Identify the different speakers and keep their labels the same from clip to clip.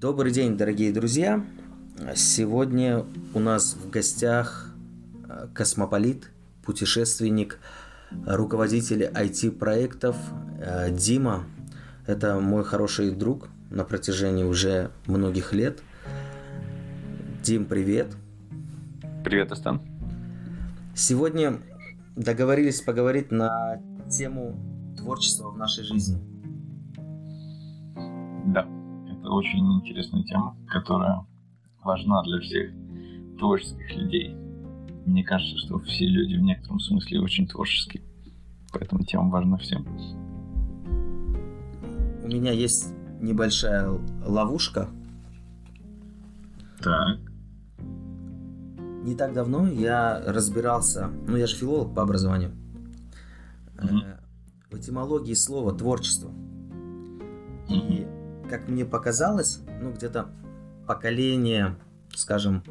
Speaker 1: Добрый день, дорогие друзья! Сегодня у нас в гостях э, космополит, путешественник, руководитель IT-проектов э, Дима. Это мой хороший друг на протяжении уже многих лет. Дим, привет!
Speaker 2: Привет, Астан.
Speaker 1: Сегодня договорились поговорить на тему творчества в нашей жизни.
Speaker 2: Это очень интересная тема, которая важна для всех творческих людей. Мне кажется, что все люди в некотором смысле очень творческие, поэтому тема важна всем.
Speaker 1: У меня есть небольшая ловушка.
Speaker 2: Так.
Speaker 1: Не так давно я разбирался, ну я же филолог по образованию, mm-hmm. в этимологии слова творчество. И как мне показалось, ну где-то поколение, скажем,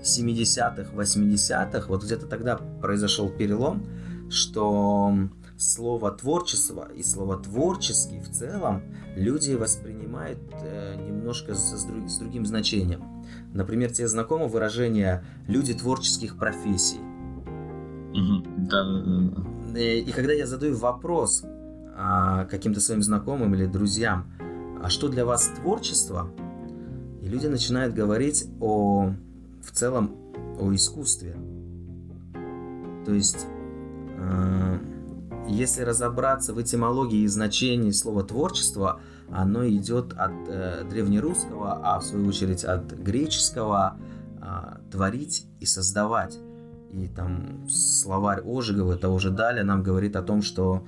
Speaker 1: 70-х, 80-х, вот где-то тогда произошел перелом, что слово творчество и слово творческий в целом люди воспринимают э, немножко с, с другим значением. Например, тебе знакомо выражение «люди творческих профессий».
Speaker 2: Да, да,
Speaker 1: да. И когда я задаю вопрос каким-то своим знакомым или друзьям, а что для вас творчество? И люди начинают говорить о, в целом, о искусстве. То есть, э, если разобраться в этимологии и значении слова творчество, оно идет от э, древнерусского, а в свою очередь от греческого э, творить и создавать. И там словарь Ожегова того же Даля нам говорит о том, что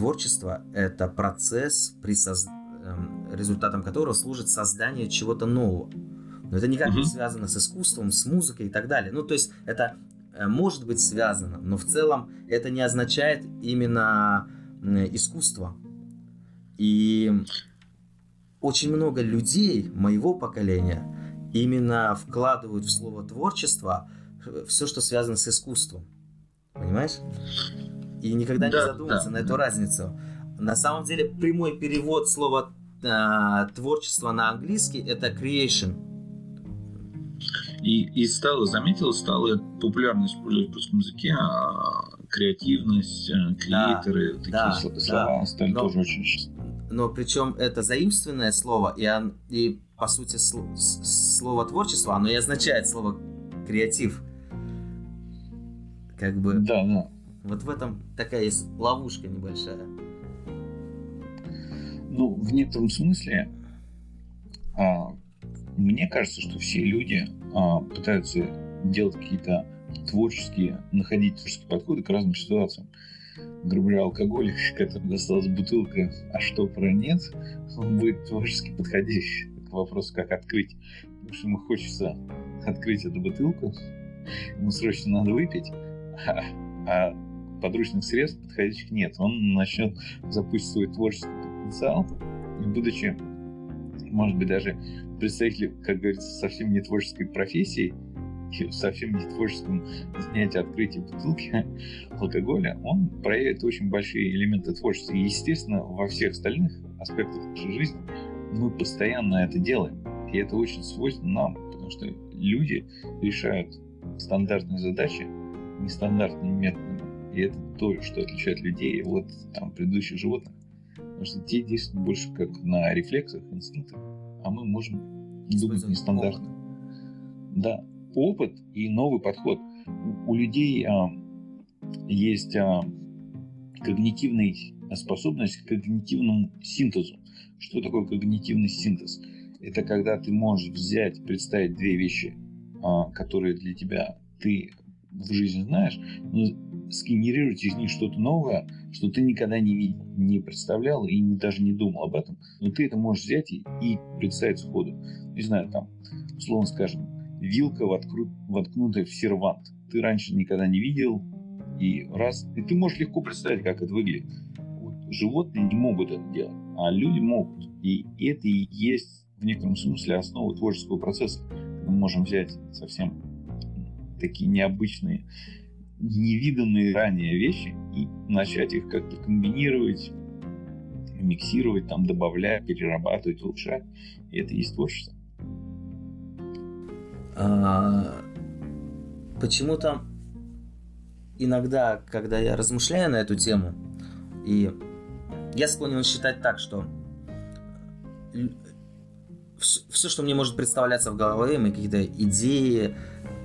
Speaker 1: творчество это процесс, при соз... э, результатом которого служит создание чего-то нового. Но это никак не связано с искусством, с музыкой и так далее. Ну, то есть это э, может быть связано, но в целом это не означает именно искусство. И очень много людей моего поколения именно вкладывают в слово творчество все, что связано с искусством. Понимаешь? И никогда да, не задумываться да, на эту да. разницу. На самом деле прямой перевод слова э, творчество на английский это creation.
Speaker 2: И, и стало, заметил, стало популярно использовать в русском языке а, креативность, э, креаторы, да, такие да, слова
Speaker 1: да.
Speaker 2: стали
Speaker 1: но,
Speaker 2: тоже очень
Speaker 1: но причем это заимственное слово, и, он, и по сути сл- слово творчество, оно и означает слово креатив. Как бы.
Speaker 2: Да, да.
Speaker 1: Вот в этом такая есть ловушка небольшая.
Speaker 2: Ну, в некотором смысле, а, мне кажется, что все люди а, пытаются делать какие-то творческие, находить творческие подходы к разным ситуациям грубо говоря, алкоголик, которому досталась бутылка, а что про нет, он будет творчески подходить к вопросу, как открыть. Потому что ему хочется открыть эту бутылку, ему срочно надо выпить, а, а подручных средств подходящих нет. Он начнет запустить свой творческий потенциал, и будучи, может быть, даже представителем, как говорится, совсем не творческой профессии, совсем не творческом занятии открытия бутылки алкоголя, он проявит очень большие элементы творчества. И, естественно, во всех остальных аспектах нашей жизни мы постоянно это делаем. И это очень свойственно нам, потому что люди решают стандартные задачи нестандартными методами. И это то, что отличает людей от там, предыдущих животных. Потому что те действуют больше как на рефлексах, инстинктах, а мы можем думать нестандартно. Да, опыт и новый подход. У людей а, есть а, когнитивная способность к когнитивному синтезу. Что такое когнитивный синтез? Это когда ты можешь взять, представить две вещи, а, которые для тебя ты в жизни знаешь, но сгенерировать из них что-то новое, что ты никогда не видел, не представлял и не, даже не думал об этом, но ты это можешь взять и, и представить сходу. Не знаю, там, условно скажем, вилка, воткнут, воткнутая в сервант. Ты раньше никогда не видел, и раз, и ты можешь легко представить, как это выглядит. Вот животные не могут это делать, а люди могут. И это и есть в некотором смысле основа творческого процесса. Мы можем взять совсем такие необычные, невиданные ранее вещи и начать их как-то комбинировать, миксировать, там, добавлять, перерабатывать, улучшать. И это и есть творчество.
Speaker 1: А, почему-то иногда, когда я размышляю на эту тему, и я склонен считать так, что все, что мне может представляться в голове, мои какие-то идеи,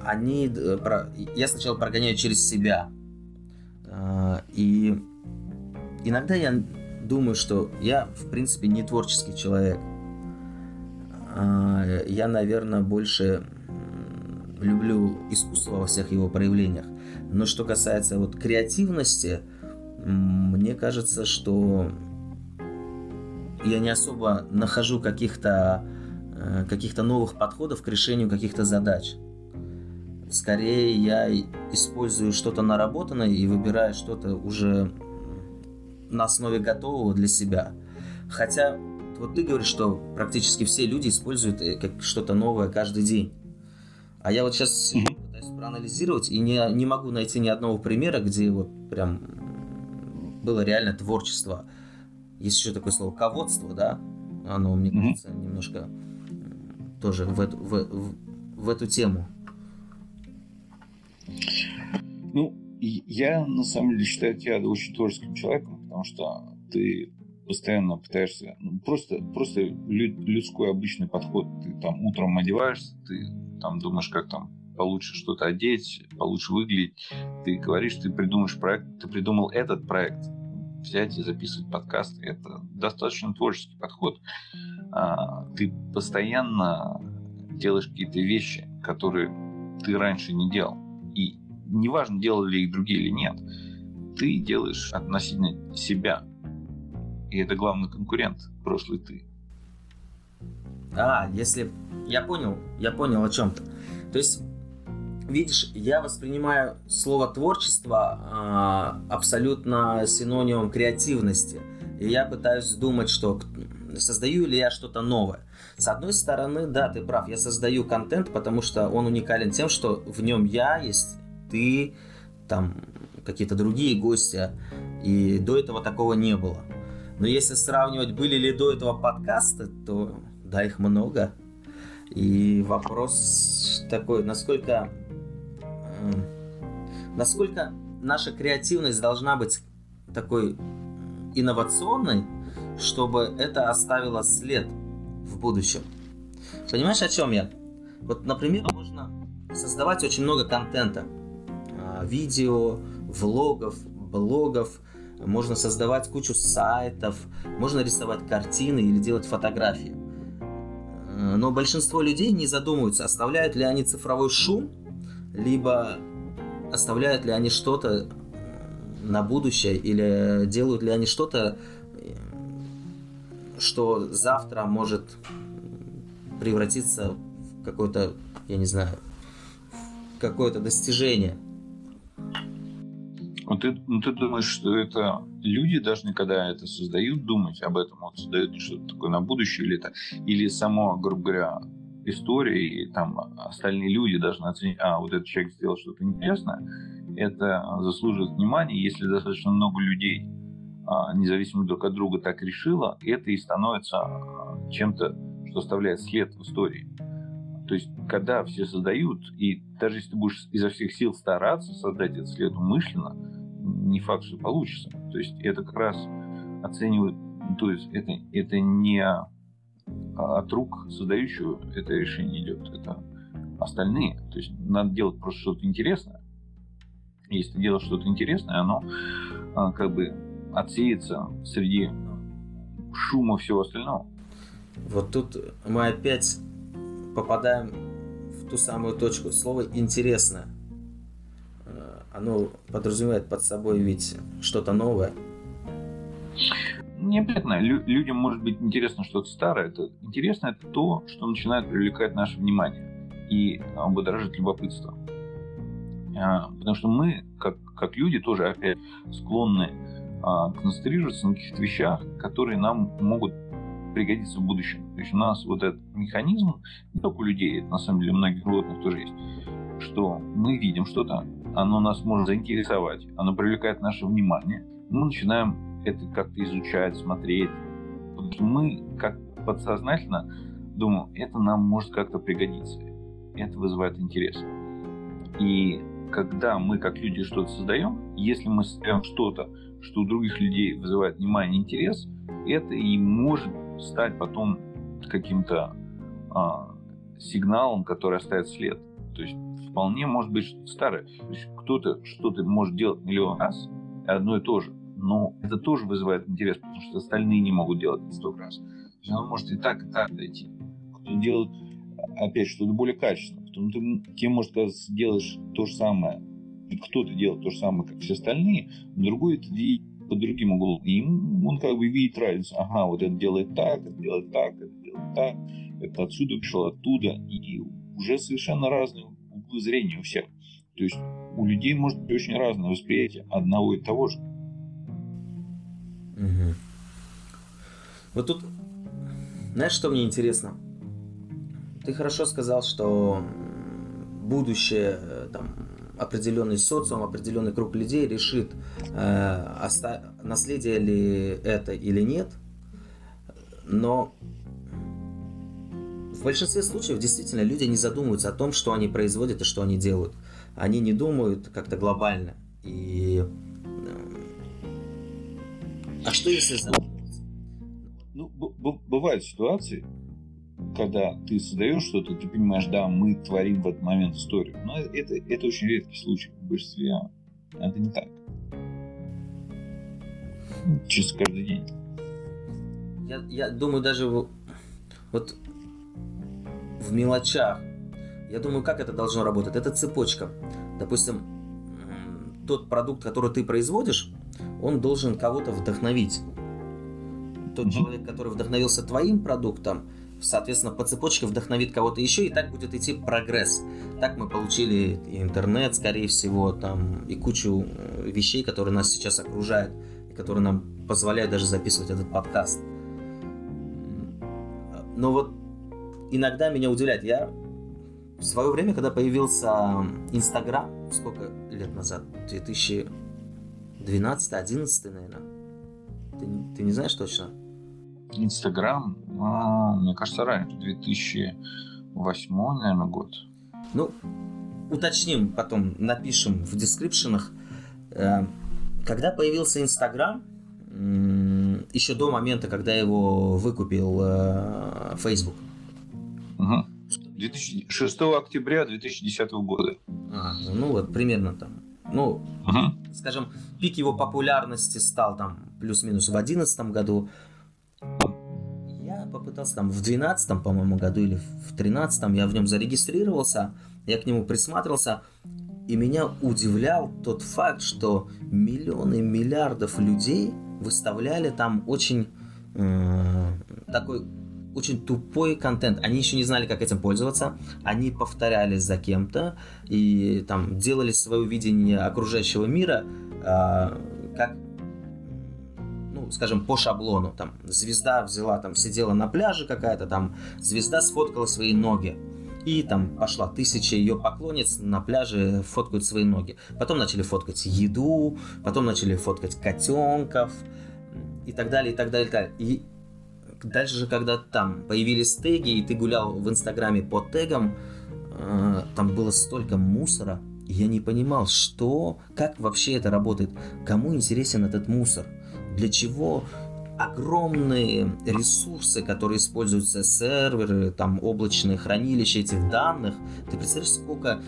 Speaker 1: они, э, я сначала прогоняю через себя. А, и иногда я думаю, что я, в принципе, не творческий человек. А, я, наверное, больше люблю искусство во всех его проявлениях. Но что касается вот креативности, мне кажется, что я не особо нахожу каких-то э, каких-то новых подходов к решению каких-то задач. Скорее я использую что-то наработанное и выбираю что-то уже на основе готового для себя. Хотя вот ты говоришь, что практически все люди используют э, как что-то новое каждый день. А я вот сейчас пытаюсь проанализировать и не, не могу найти ни одного примера, где вот прям было реально творчество. Есть еще такое слово ководство, да? Оно, мне кажется, немножко тоже в эту, в, в, в эту тему.
Speaker 2: Ну, я на самом деле считаю тебя очень творческим человеком, потому что ты постоянно пытаешься, ну, просто, просто людской обычный подход. Ты там утром одеваешься, ты там думаешь, как там получше что-то одеть, получше выглядеть. Ты говоришь, ты придумаешь проект, ты придумал этот проект, взять и записывать подкаст. Это достаточно творческий подход. А, ты постоянно делаешь какие-то вещи, которые ты раньше не делал. И неважно, делали ли их другие или нет, ты делаешь относительно себя. И это главный конкурент, прошлый ты.
Speaker 1: А, если... Я понял, я понял о чем-то. То есть видишь, я воспринимаю слово творчество э, абсолютно синонимом креативности. И я пытаюсь думать, что создаю ли я что-то новое. С одной стороны, да, ты прав, я создаю контент, потому что он уникален тем, что в нем я есть, ты, там, какие-то другие гости, и до этого такого не было. Но если сравнивать, были ли до этого подкасты, то да, их много. И вопрос такой, насколько насколько наша креативность должна быть такой инновационной, чтобы это оставило след в будущем. Понимаешь, о чем я? Вот, например, можно создавать очень много контента. А, видео, влогов, блогов. Можно создавать кучу сайтов. Можно рисовать картины или делать фотографии. А, но большинство людей не задумываются, оставляют ли они цифровой шум либо оставляют ли они что-то на будущее или делают ли они что-то, что завтра может превратиться в какое-то, я не знаю, какое-то достижение.
Speaker 2: Ну ты, ну, ты думаешь, что это люди должны, когда это создают, думать об этом, вот создают что-то такое на будущее или это, или само, грубо говоря, история, и там остальные люди должны оценить, а, вот этот человек сделал что-то интересное, это заслуживает внимания, если достаточно много людей, а, независимо друг от друга, так решило, это и становится а, чем-то, что оставляет след в истории. То есть, когда все создают, и даже если ты будешь изо всех сил стараться создать этот след умышленно, не факт, что получится. То есть, это как раз оценивают, то есть, это, это не а от рук создающего это решение идет. Это остальные. То есть надо делать просто что-то интересное. Если ты делаешь что-то интересное, оно а, как бы отсеется среди шума всего остального.
Speaker 1: Вот тут мы опять попадаем в ту самую точку. Слово интересное. Э, оно подразумевает под собой ведь что-то новое
Speaker 2: не обязательно. Лю- людям может быть интересно что-то старое. Это интересно это то, что начинает привлекать наше внимание и а, будоражит любопытство. А, потому что мы, как, как люди, тоже опять склонны а, концентрироваться на каких-то вещах, которые нам могут пригодиться в будущем. То есть у нас вот этот механизм, не только у людей, это на самом деле у многих животных тоже есть, что мы видим что-то, оно нас может заинтересовать, оно привлекает наше внимание, мы начинаем это как-то изучать, смотреть, Мы как подсознательно думаем, это нам может как-то пригодиться. Это вызывает интерес. И когда мы как люди что-то создаем, если мы создаем что-то, что у других людей вызывает внимание и интерес, это и может стать потом каким-то а, сигналом, который оставит след. То есть вполне может быть старое. То кто-то что-то может делать миллион раз, одно и то же. Но это тоже вызывает интерес, потому что остальные не могут делать это сто раз. То есть оно может и так, и так дойти. Кто делает, опять, что-то более качественное. Потом ты, тебе может делаешь то же самое, кто-то делает то же самое, как все остальные, другой это под другим углом. И он как бы видит разницу. Ага, вот это делает так, это делает так, это делает так, это отсюда пришел, оттуда. И уже совершенно разные углы зрения у всех. То есть у людей может быть очень разное восприятие одного и того же.
Speaker 1: Угу. Вот тут, знаешь, что мне интересно? Ты хорошо сказал, что будущее, э, там, определенный социум, определенный круг людей решит, э, наследие ли это или нет. Но в большинстве случаев действительно люди не задумываются о том, что они производят и что они делают. Они не думают как-то глобально. И... Э, а что если?
Speaker 2: Ну, бывают ситуации, когда ты создаешь что-то, ты понимаешь, да, мы творим в этот момент историю. Но это, это очень редкий случай. В большинстве это не так. Чисто каждый день.
Speaker 1: Я, я думаю, даже вот в мелочах. Я думаю, как это должно работать? Это цепочка. Допустим, тот продукт, который ты производишь, он должен кого-то вдохновить. Тот mm-hmm. человек, который вдохновился твоим продуктом, соответственно, по цепочке вдохновит кого-то еще, и так будет идти прогресс. Так мы получили и интернет, скорее всего, там, и кучу э, вещей, которые нас сейчас окружают, и которые нам позволяют даже записывать этот подкаст. Но вот иногда меня удивляет, я в свое время, когда появился Инстаграм, сколько лет назад? 2012-2011, наверное. Ты, ты не знаешь точно?
Speaker 2: Инстаграм, а, мне кажется, раньше, 2008, наверное, год.
Speaker 1: Ну, уточним потом, напишем в дескрипшенах. Э, когда появился Инстаграм, еще до момента, когда его выкупил э, Facebook.
Speaker 2: Угу. 2006 октября 2010 года.
Speaker 1: А, ну вот, примерно там. Ну, угу. скажем, пик его популярности стал там плюс-минус в 2011 году попытался там в 12 по-моему, году или в 13 я в нем зарегистрировался, я к нему присматривался, и меня удивлял тот факт, что миллионы миллиардов людей выставляли там очень э, такой очень тупой контент. Они еще не знали, как этим пользоваться. Они повторяли за кем-то и там делали свое видение окружающего мира э, как скажем, по шаблону. Там звезда взяла, там сидела на пляже какая-то, там звезда сфоткала свои ноги. И там пошла тысяча ее поклонниц на пляже фоткают свои ноги. Потом начали фоткать еду, потом начали фоткать котенков и так далее, и так далее, и так далее. И дальше же, когда там появились теги, и ты гулял в Инстаграме по тегам, э, там было столько мусора, я не понимал, что, как вообще это работает, кому интересен этот мусор для чего огромные ресурсы, которые используются, серверы, там, облачные хранилища этих данных. Ты представляешь, сколько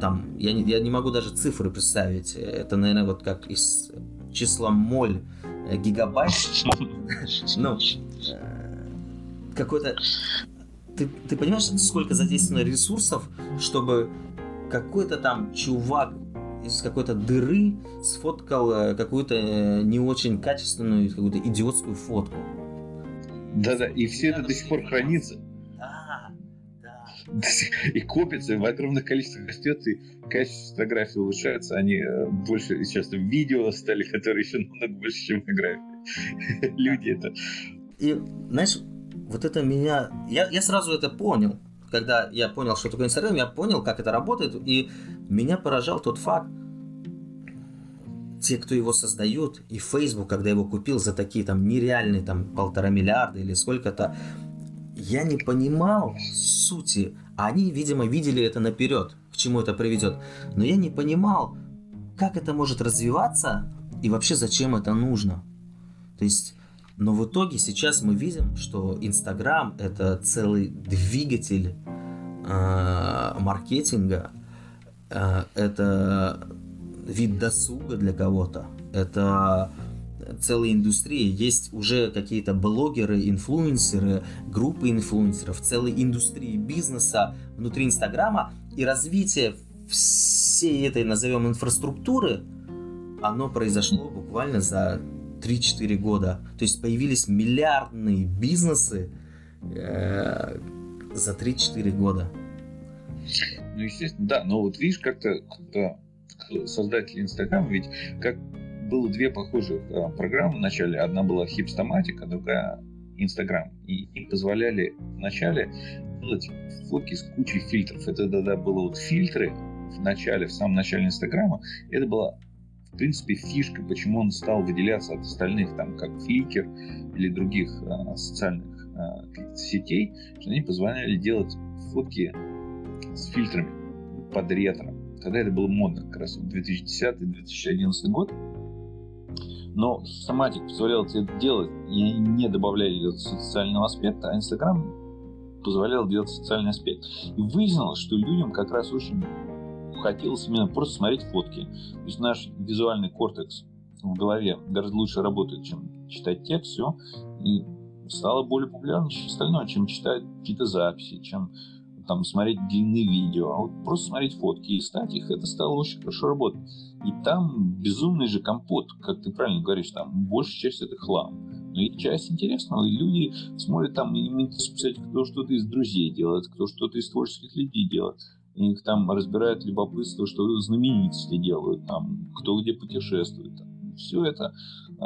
Speaker 1: там, я не, я не могу даже цифры представить. Это, наверное, вот как из числа моль э, гигабайт. Ну, э, какой-то... Ты, ты понимаешь, сколько задействовано ресурсов, чтобы какой-то там чувак из какой-то дыры сфоткал э, какую-то э, не очень качественную, какую-то идиотскую фотку.
Speaker 2: Да-да, и все это до сих пор хранится.
Speaker 1: Да, да.
Speaker 2: И копится, в огромных количествах растет, и качество фотографий улучшается. Они э, больше сейчас видео стали, которые еще намного больше, чем фотографии. Люди это...
Speaker 1: И, знаешь, вот это меня... Я, я сразу это понял когда я понял, что такое Инстаграм, я понял, как это работает, и меня поражал тот факт, те, кто его создают, и Facebook, когда его купил за такие там нереальные там полтора миллиарда или сколько-то, я не понимал сути. Они, видимо, видели это наперед, к чему это приведет. Но я не понимал, как это может развиваться и вообще зачем это нужно. То есть, но в итоге сейчас мы видим, что Инстаграм это целый двигатель э, маркетинга, э, это вид досуга для кого-то, это целая индустрия, есть уже какие-то блогеры, инфлюенсеры, группы инфлюенсеров, целые индустрии бизнеса внутри Инстаграма. И развитие всей этой, назовем, инфраструктуры, оно произошло буквально за 3-4 года. То есть появились миллиардные бизнесы э, за 3-4 года.
Speaker 2: Ну, естественно, да, но вот видишь, как-то создатели Инстаграма, ведь как было две похожих а, программы в начале. Одна была Хипстоматик, а другая Инстаграм. И им позволяли вначале делать фотки с кучей фильтров. Это тогда было вот фильтры в начале, в самом начале Инстаграма. Это была в принципе, фишка, почему он стал выделяться от остальных, там, как Flickr или других а, социальных а, сетей, что они позволяли делать фотки с фильтрами под ретро. Тогда это было модно, как раз 2010-2011 год. Но Соматик позволял это делать и не добавляли социального аспекта, а Инстаграм позволял делать социальный аспект. И выяснилось, что людям как раз очень хотелось именно просто смотреть фотки. То есть наш визуальный кортекс в голове гораздо лучше работает, чем читать текст, все. И стало более популярным чем остальное, чем читать какие-то записи, чем там смотреть длинные видео, а вот просто смотреть фотки и стать их, это стало очень хорошо работать. И там безумный же компот, как ты правильно говоришь, там большая часть это хлам. Но и часть интересного, и люди смотрят там, и писать, кто что-то из друзей делает, кто что-то из творческих людей делает. Их там разбирают любопытство, что знаменитости делают, там, кто где путешествует. Там. Все это э,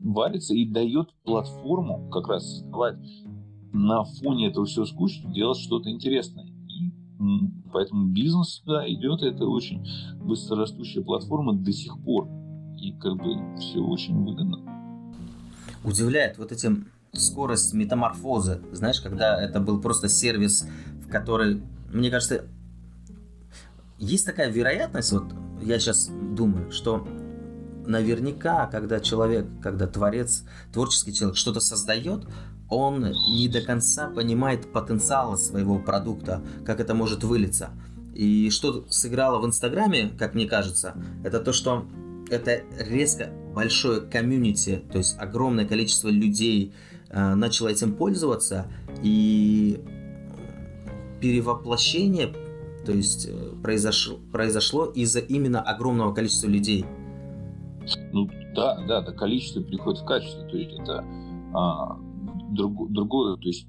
Speaker 2: варится и дает платформу как раз создавать на фоне этого всего скучного делать что-то интересное. И поэтому бизнес да, идет, это очень быстрорастущая платформа до сих пор. И как бы все очень выгодно.
Speaker 1: Удивляет вот этим скорость метаморфозы. Знаешь, когда это был просто сервис, в который, мне кажется, есть такая вероятность, вот я сейчас думаю, что наверняка, когда человек, когда творец, творческий человек что-то создает, он не до конца понимает потенциала своего продукта, как это может вылиться. И что сыграло в Инстаграме, как мне кажется, это то, что это резко большое комьюнити, то есть огромное количество людей э, начало этим пользоваться, и перевоплощение, то есть э, произошло, произошло из-за именно огромного количества людей.
Speaker 2: Ну да, да, да, количество переходит в качество, то есть это а, друг, другое, то есть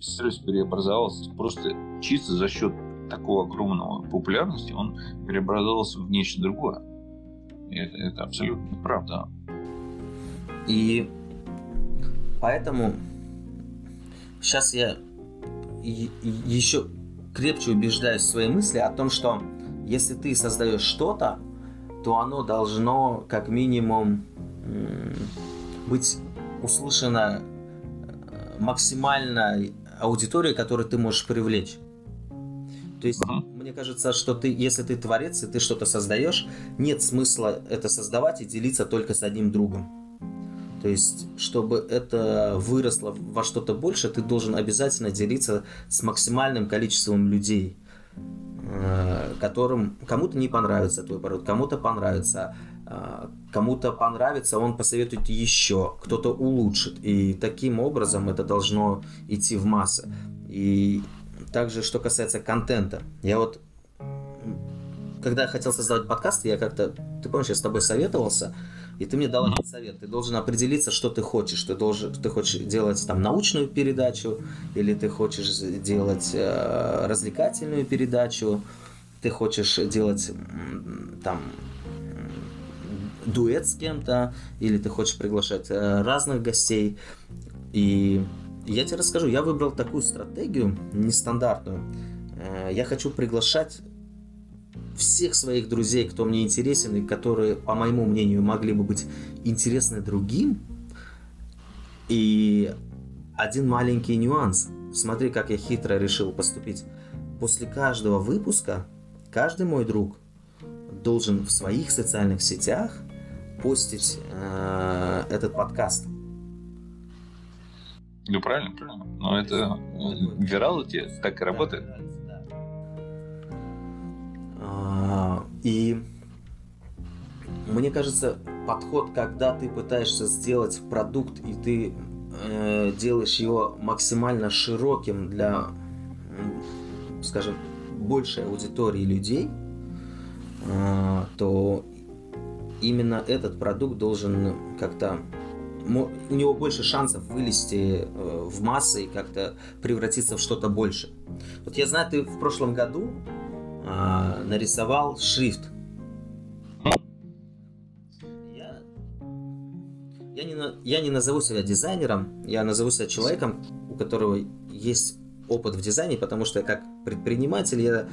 Speaker 2: сервис преобразовался просто чисто за счет такого огромного популярности, он преобразовался в нечто другое. Это, это абсолютно правда.
Speaker 1: И поэтому сейчас я еще крепче убеждаюсь в своей мысли о том, что если ты создаешь что-то, то оно должно как минимум быть услышано максимальной аудитории, которую ты можешь привлечь. То есть, uh-huh. мне кажется, что ты, если ты творец и ты что-то создаешь, нет смысла это создавать и делиться только с одним другом. То есть, чтобы это выросло во что-то больше, ты должен обязательно делиться с максимальным количеством людей, э, которым кому-то не понравится твой пароль, кому-то понравится, а, кому-то понравится, он посоветует еще, кто-то улучшит. И таким образом это должно идти в массы. И также, что касается контента. Я вот, когда хотел создавать подкаст, я как-то, ты помнишь, я с тобой советовался, и ты мне дал этот совет. Ты должен определиться, что ты хочешь. Ты, должен, ты хочешь делать там научную передачу, или ты хочешь делать э, развлекательную передачу, ты хочешь делать там дуэт с кем-то, или ты хочешь приглашать э, разных гостей. И я тебе расскажу, я выбрал такую стратегию нестандартную. Э, я хочу приглашать всех своих друзей, кто мне интересен и которые, по моему мнению, могли бы быть интересны другим. И один маленький нюанс. Смотри, как я хитро решил поступить. После каждого выпуска каждый мой друг должен в своих социальных сетях постить э, этот подкаст.
Speaker 2: Ну правильно, правильно. Но это виралити так и работает.
Speaker 1: И мне кажется, подход, когда ты пытаешься сделать продукт и ты э, делаешь его максимально широким для, скажем, большей аудитории людей, э, то именно этот продукт должен как-то у него больше шансов вылезти э, в массы и как-то превратиться в что-то больше. Вот я знаю, ты в прошлом году а, нарисовал шрифт. Я, я, не, я не назову себя дизайнером, я назову себя человеком, у которого есть опыт в дизайне, потому что как предприниматель я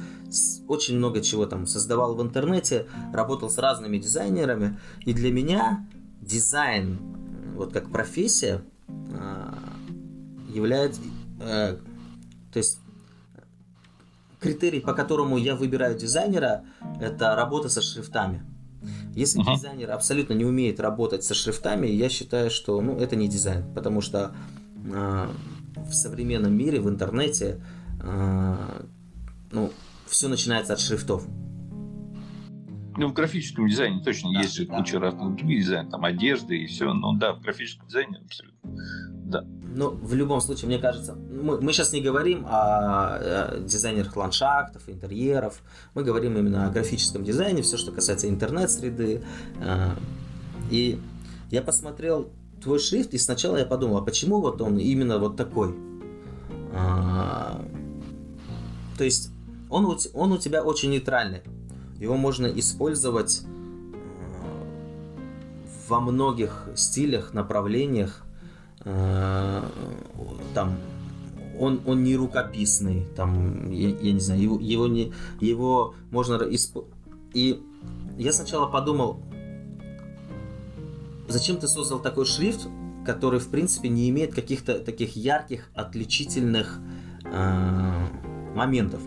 Speaker 1: очень много чего там создавал в интернете, работал с разными дизайнерами, и для меня дизайн вот как профессия а, является, э, то есть критерий, по которому я выбираю дизайнера, это работа со шрифтами. Если uh-huh. дизайнер абсолютно не умеет работать со шрифтами, я считаю, что ну, это не дизайн, потому что э, в современном мире, в интернете, э, ну, все начинается от шрифтов.
Speaker 2: Ну, в графическом дизайне точно да, есть же да. куча разных других дизайнов, там одежды и все. Ну да, в графическом дизайне абсолютно. Да.
Speaker 1: Ну, в любом случае, мне кажется, мы, мы сейчас не говорим о, о дизайнерах ландшафтов, интерьеров. Мы говорим именно о графическом дизайне, все, что касается интернет-среды. Э, и я посмотрел твой шрифт, и сначала я подумал, а почему вот он именно вот такой? А, то есть он, он у тебя очень нейтральный. Его можно использовать э, во многих стилях, направлениях. Э, там он, он не рукописный, там, я, я не знаю, его, его, не, его можно... Исп... И я сначала подумал, зачем ты создал такой шрифт, который, в принципе, не имеет каких-то таких ярких, отличительных э, моментов.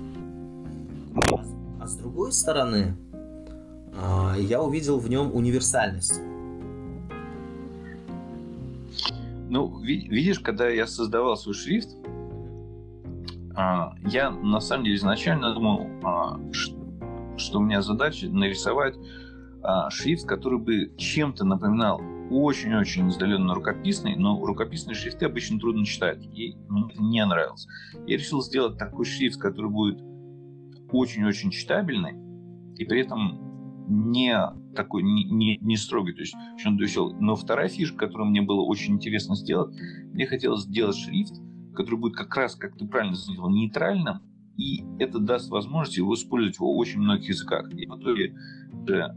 Speaker 1: А с другой стороны, а, я увидел в нем универсальность.
Speaker 2: Ну, видишь, когда я создавал свой шрифт, а, я на самом деле изначально думал, а, что у меня задача нарисовать шрифт, который бы чем-то напоминал очень-очень издаленно рукописный, но рукописные шрифты обычно трудно читать, и мне это не нравилось. Я решил сделать такой шрифт, который будет очень-очень читабельный, и при этом не такой, не, не, не строгий, то есть очень веселый. Но вторая фишка, которую мне было очень интересно сделать, мне хотелось сделать шрифт, который будет как раз, как ты правильно заметил, нейтральным, и это даст возможность его использовать в очень многих языках. И в итоге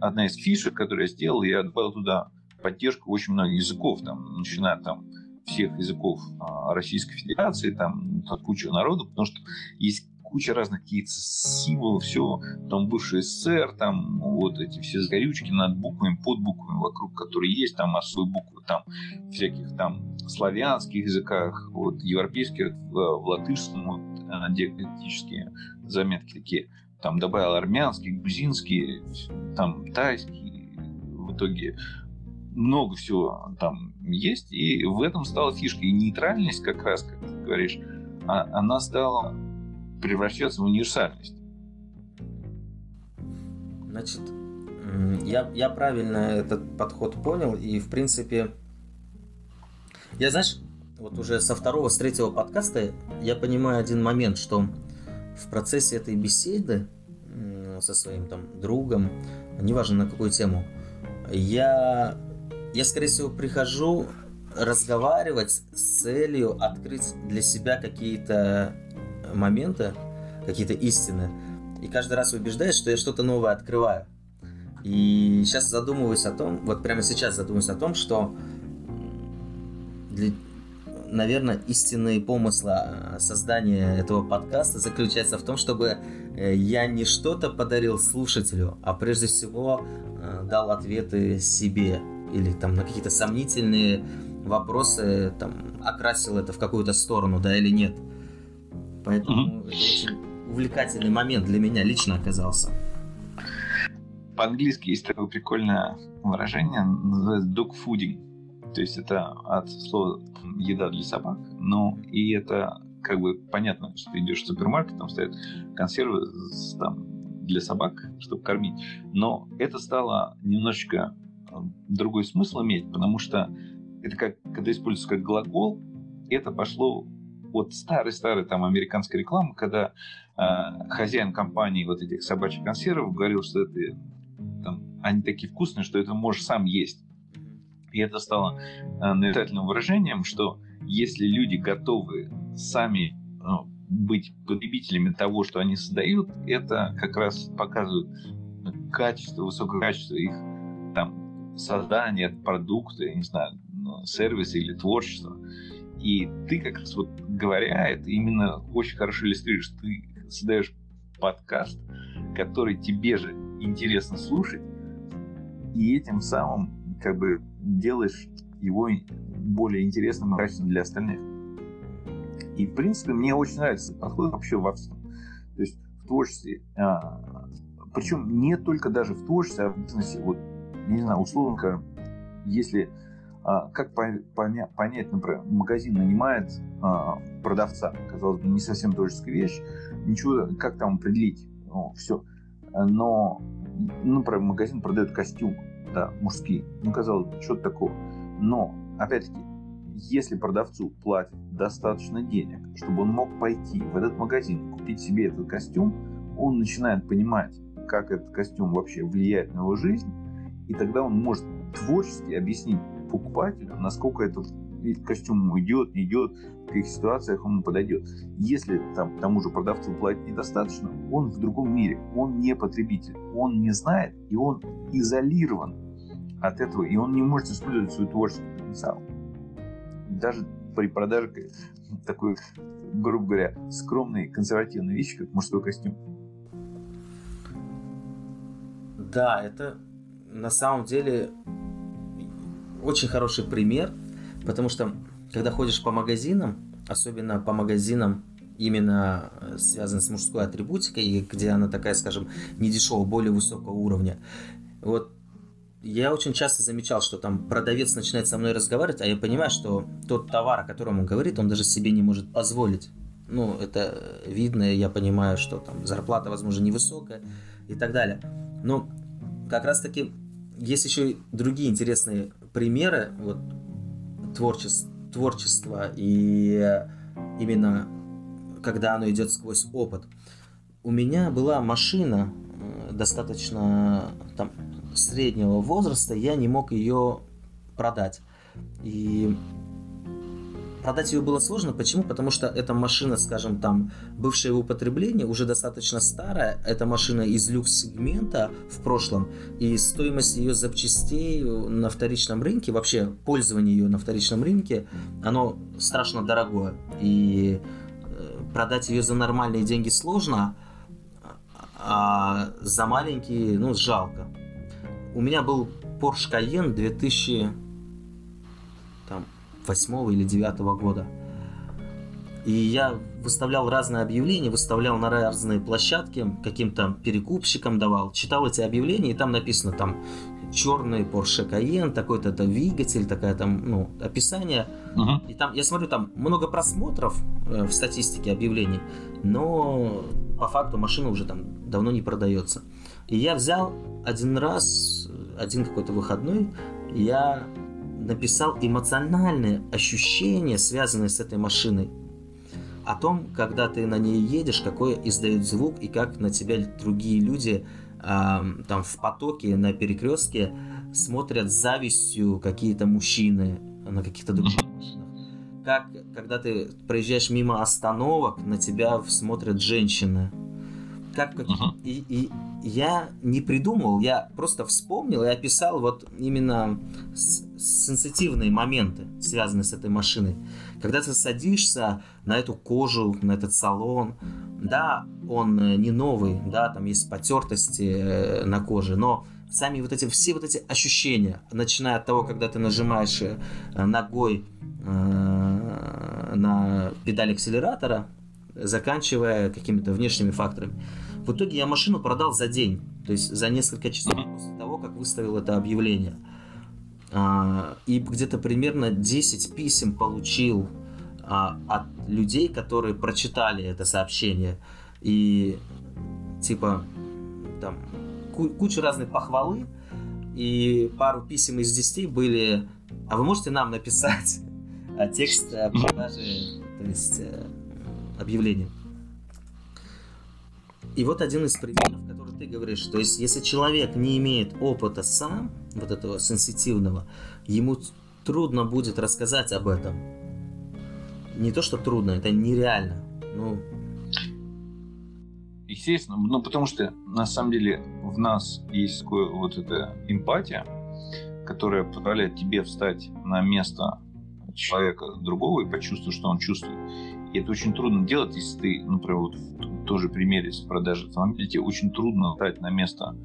Speaker 2: одна из фишек, которую я сделал, я добавил туда поддержку очень многих языков, там, начиная там всех языков а, Российской Федерации, там от кучи народу, потому что есть куча разных каких-то символов, все, там бывший СССР, там вот эти все загорючки над буквами, под буквами, вокруг которые есть, там особые буквы, там всяких там славянских языках, вот европейских, в, в латышском, вот, э, диалектические заметки такие, там добавил армянские, грузинские, там тайские, в итоге много всего там есть, и в этом стала фишка. И нейтральность, как раз, как ты говоришь, а, она стала превращаться в универсальность.
Speaker 1: Значит, я, я правильно этот подход понял, и в принципе, я знаешь, вот уже со второго, с третьего подкаста я понимаю один момент, что в процессе этой беседы со своим там другом, неважно на какую тему, я, я скорее всего прихожу разговаривать с целью открыть для себя какие-то моменты, какие-то истины, и каждый раз убеждаюсь, что я что-то новое открываю. И сейчас задумываюсь о том, вот прямо сейчас задумываюсь о том, что, для, наверное, истинные помысла создания этого подкаста заключается в том, чтобы э, я не что-то подарил слушателю, а прежде всего э, дал ответы себе или там на какие-то сомнительные вопросы, там, окрасил это в какую-то сторону, да или нет. Поэтому это очень увлекательный момент для меня лично оказался.
Speaker 2: По-английски есть такое прикольное выражение, называется dog fooding. То есть это от слова еда для собак. Ну, и это как бы понятно, что ты идешь в супермаркет, там стоят консервы там, для собак, чтобы кормить. Но это стало немножечко э, другой смысл иметь, потому что это как, когда используется как глагол, это пошло от старой-старой там американской рекламы, когда э, хозяин компании вот этих собачьих консервов говорил, что это там, они такие вкусные, что это можешь сам есть. И это стало э, нарицательным выражением, что если люди готовы сами э, быть потребителями того, что они создают, это как раз показывает качество, высокое качество их там создания продукта, я не знаю, ну, сервиса или творчества. И ты как раз вот говоря, это именно очень хорошо иллюстрируешь. Ты создаешь подкаст, который тебе же интересно слушать, и этим самым как бы делаешь его более интересным и качественным для остальных. И, в принципе, мне очень нравится подход вообще во всем. То есть в творчестве, а, причем не только даже в творчестве, а в бизнесе. Вот, не знаю, условно если как поня- понять, например, магазин нанимает а, продавца, казалось бы, не совсем творческая вещь, ничего, как там определить, ну, все. Но, например, магазин продает костюмы, да, мужские, ну, казалось бы, что-то такого. Но, опять-таки, если продавцу платят достаточно денег, чтобы он мог пойти в этот магазин, купить себе этот костюм, он начинает понимать, как этот костюм вообще влияет на его жизнь, и тогда он может творчески объяснить покупателю, насколько этот костюм ему идет, не идет, в каких ситуациях ему подойдет. Если там тому же продавцу платить недостаточно, он в другом мире, он не потребитель, он не знает, и он изолирован от этого, и он не может использовать свой творческий потенциал. Даже при продаже такой, грубо говоря, скромной консервативной вещи, как мужской костюм.
Speaker 1: Да, это на самом деле очень хороший пример, потому что когда ходишь по магазинам, особенно по магазинам именно э, связанным с мужской атрибутикой, где она такая, скажем, не дешевого, более высокого уровня, вот я очень часто замечал, что там продавец начинает со мной разговаривать, а я понимаю, что тот товар, о котором он говорит, он даже себе не может позволить. Ну, это видно, я понимаю, что там зарплата, возможно, невысокая и так далее. Но как раз таки есть еще и другие интересные примеры вот, творчества, творчества и именно когда оно идет сквозь опыт. У меня была машина э, достаточно там, среднего возраста, я не мог ее продать. И продать ее было сложно. Почему? Потому что эта машина, скажем, там, бывшая в употреблении, уже достаточно старая. Это машина из люкс-сегмента в прошлом. И стоимость ее запчастей на вторичном рынке, вообще пользование ее на вторичном рынке, оно страшно дорогое. И э, продать ее за нормальные деньги сложно, а за маленькие, ну, жалко. У меня был Porsche Cayenne 2000 восьмого или девятого года. И я выставлял разные объявления, выставлял на разные площадки, каким-то перекупщикам давал, читал эти объявления, и там написано там черный Porsche Cayenne, такой-то двигатель, такая там, ну, описание. Uh-huh. И там, я смотрю, там много просмотров э, в статистике объявлений, но по факту машина уже там давно не продается. И я взял один раз, один какой-то выходной, я написал эмоциональные ощущения, связанные с этой машиной. О том, когда ты на ней едешь, какой издает звук и как на тебя другие люди э, там в потоке, на перекрестке смотрят с завистью какие-то мужчины на каких-то других машинах. Как, когда ты проезжаешь мимо остановок, на тебя смотрят женщины. Как, как... Uh-huh. И, и я не придумал, я просто вспомнил и описал вот именно сенситивные моменты, связанные с этой машиной. Когда ты садишься на эту кожу, на этот салон, да, он э, не новый, да, там есть потертости э, на коже, но сами вот эти, все вот эти ощущения, начиная от того, когда ты нажимаешь э, ногой на педаль акселератора, заканчивая какими-то внешними факторами. В итоге я машину продал за день, то есть за несколько часов после того, как выставил это объявление. А, и где-то примерно 10 писем получил а, от людей, которые прочитали это сообщение. И типа там куча разной похвалы, и пару писем из 10 были, а вы можете нам написать а, текст продажи, то есть э, объявления. И вот один из примеров, который ты говоришь, то есть если человек не имеет опыта сам, вот этого сенситивного, ему трудно будет рассказать об этом. Не то, что трудно, это нереально. Ну,
Speaker 2: Естественно, ну потому что на самом деле в нас есть такое вот эта эмпатия, которая позволяет тебе встать на место человека другого и почувствовать, что он чувствует. И это очень трудно делать, если ты, например, вот в том же примере с продажей автомобиля, тебе очень трудно встать на место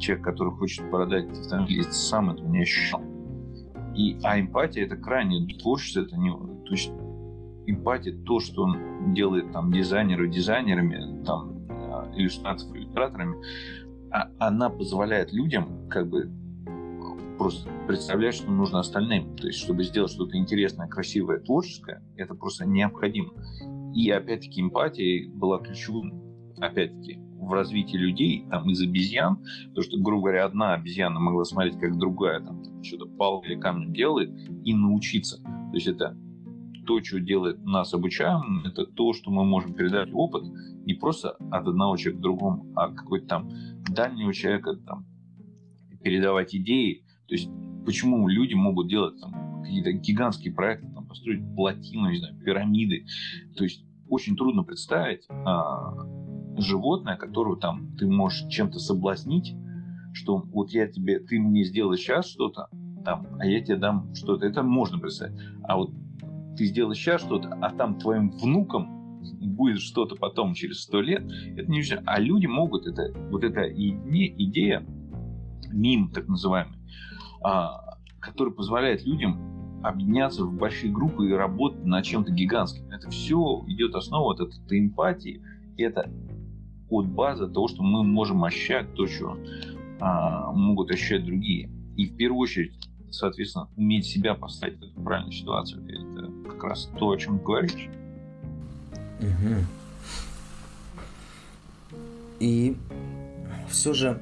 Speaker 2: человека, который хочет продать автомобиль, если сам этого не ощущал. И, а эмпатия это крайне творчество, это не, то есть эмпатия то, что он делает там дизайнеры дизайнерами, там иллюстраторов иллюстраторами, а она позволяет людям как бы просто представлять, что нужно остальным. То есть, чтобы сделать что-то интересное, красивое, творческое, это просто необходимо. И опять-таки эмпатия была ключевым, опять-таки, в развитии людей, там, из обезьян, потому что, грубо говоря, одна обезьяна могла смотреть, как другая там что-то палкой или камнем делает, и научиться. То есть это то, что делает нас обучаем, это то, что мы можем передать опыт не просто от одного человека к другому, а какой-то там дальнего человека там, передавать идеи. То есть почему люди могут делать там, какие-то гигантские проекты, построить плотину, не знаю, пирамиды. То есть очень трудно представить а, животное, которое там ты можешь чем-то соблазнить, что вот я тебе, ты мне сделаешь сейчас что-то, там, а я тебе дам что-то. Это можно представить. А вот ты сделаешь сейчас что-то, а там твоим внукам будет что-то потом через сто лет, это не все. А люди могут, это вот эта идея мим, так называемый, а, который позволяет людям объединяться в большие группы и работать над чем-то гигантским. Это все идет основа вот этой эмпатии, это от базы того, что мы можем ощущать то, что а, могут ощущать другие. И в первую очередь соответственно, уметь себя поставить в эту правильную ситуацию. Это как раз то, о чем говоришь.
Speaker 1: Угу. И все же,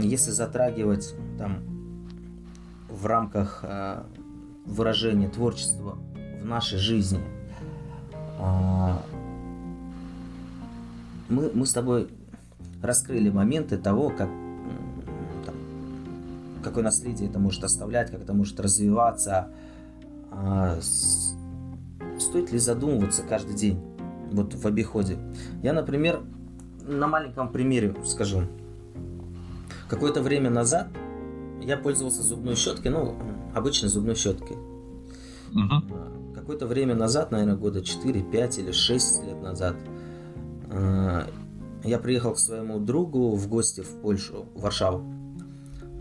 Speaker 1: если затрагивать там в рамках э, выражения творчества в нашей жизни, э, мы, мы с тобой раскрыли моменты того, как какое наследие это может оставлять, как это может развиваться. А, стоит ли задумываться каждый день вот в обиходе? Я, например, на маленьком примере скажу. Какое-то время назад я пользовался зубной щеткой, ну, обычной зубной щеткой. Угу. Какое-то время назад, наверное, года 4, 5 или 6 лет назад, а, я приехал к своему другу в гости в Польшу, в Варшаву.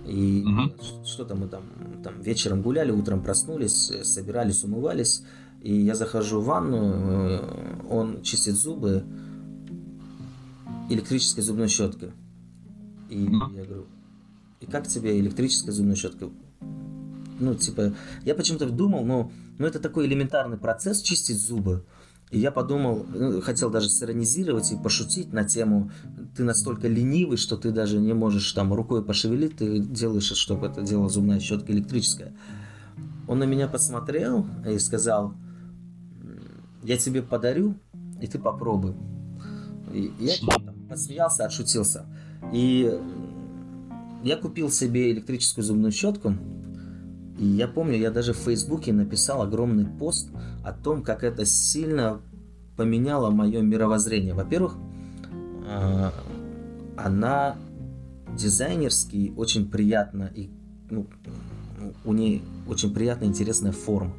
Speaker 1: И угу. что-то мы там, там вечером гуляли, утром проснулись, э, собирались, умывались. И я захожу в ванну, э, он чистит зубы электрической зубной щеткой. И угу. я говорю, и как тебе электрическая зубная щетка? Ну, типа, я почему-то думал, ну, ну это такой элементарный процесс чистить зубы. И я подумал, ну, хотел даже сиронизировать и пошутить на тему «ты настолько ленивый, что ты даже не можешь там рукой пошевелить, ты делаешь, чтобы это делала зубная щетка электрическая». Он на меня посмотрел и сказал «я тебе подарю, и ты попробуй». И я там, подсмеялся, отшутился. И я купил себе электрическую зубную щетку, и я помню, я даже в Фейсбуке написал огромный пост о том, как это сильно поменяло мое мировоззрение. Во-первых, а, она дизайнерски очень приятна и ну, у нее очень приятная интересная форма.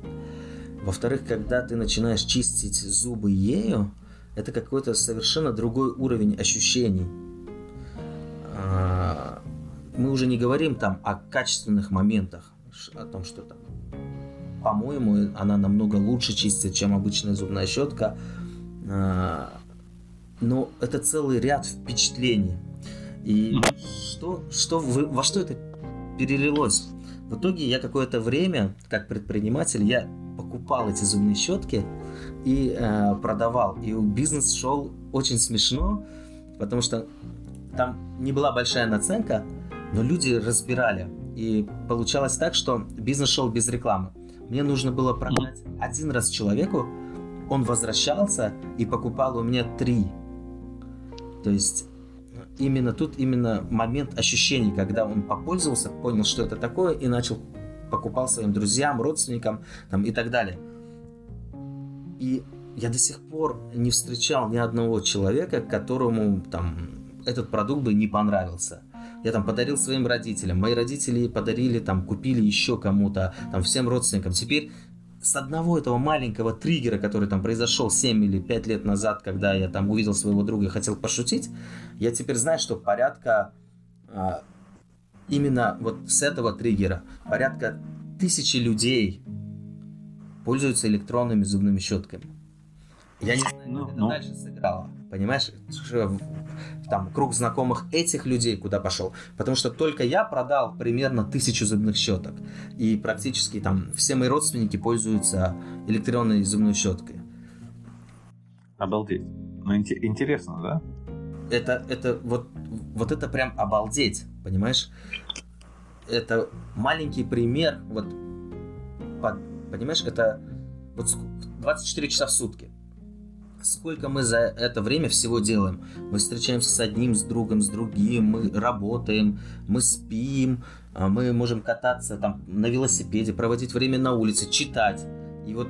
Speaker 1: Во-вторых, когда ты начинаешь чистить зубы ею, это какой-то совершенно другой уровень ощущений. А, мы уже не говорим там о качественных моментах, о том, что там, по-моему, она намного лучше чистит, чем обычная зубная щетка. А, но это целый ряд впечатлений. И что, что во что это перелилось? В итоге я какое-то время, как предприниматель, я покупал эти зубные щетки и э, продавал. И бизнес шел очень смешно, потому что там не была большая наценка, но люди разбирали. И получалось так, что бизнес шел без рекламы. Мне нужно было продать один раз человеку, он возвращался и покупал у меня три. То есть именно тут именно момент ощущений, когда он попользовался, понял, что это такое, и начал покупал своим друзьям, родственникам там, и так далее. И я до сих пор не встречал ни одного человека, которому там этот продукт бы не понравился. Я там подарил своим родителям, мои родители подарили, там, купили еще кому-то, там, всем родственникам. Теперь с одного этого маленького триггера, который там произошел 7 или 5 лет назад, когда я там увидел своего друга и хотел пошутить, я теперь знаю, что порядка а, именно вот с этого триггера порядка тысячи людей пользуются электронными зубными щетками. Я не знаю, как ну, это ну. дальше сыграло. Понимаешь, там круг знакомых этих людей куда пошел. Потому что только я продал примерно тысячу зубных щеток. И практически там все мои родственники пользуются электронной зубной щеткой.
Speaker 2: Обалдеть. Ну, интересно, да?
Speaker 1: Это, это вот, вот это прям обалдеть, понимаешь? Это маленький пример, вот, под, понимаешь, это вот 24 часа в сутки сколько мы за это время всего делаем. Мы встречаемся с одним, с другом, с другим, мы работаем, мы спим, а, мы можем кататься там на велосипеде, проводить время на улице, читать. И вот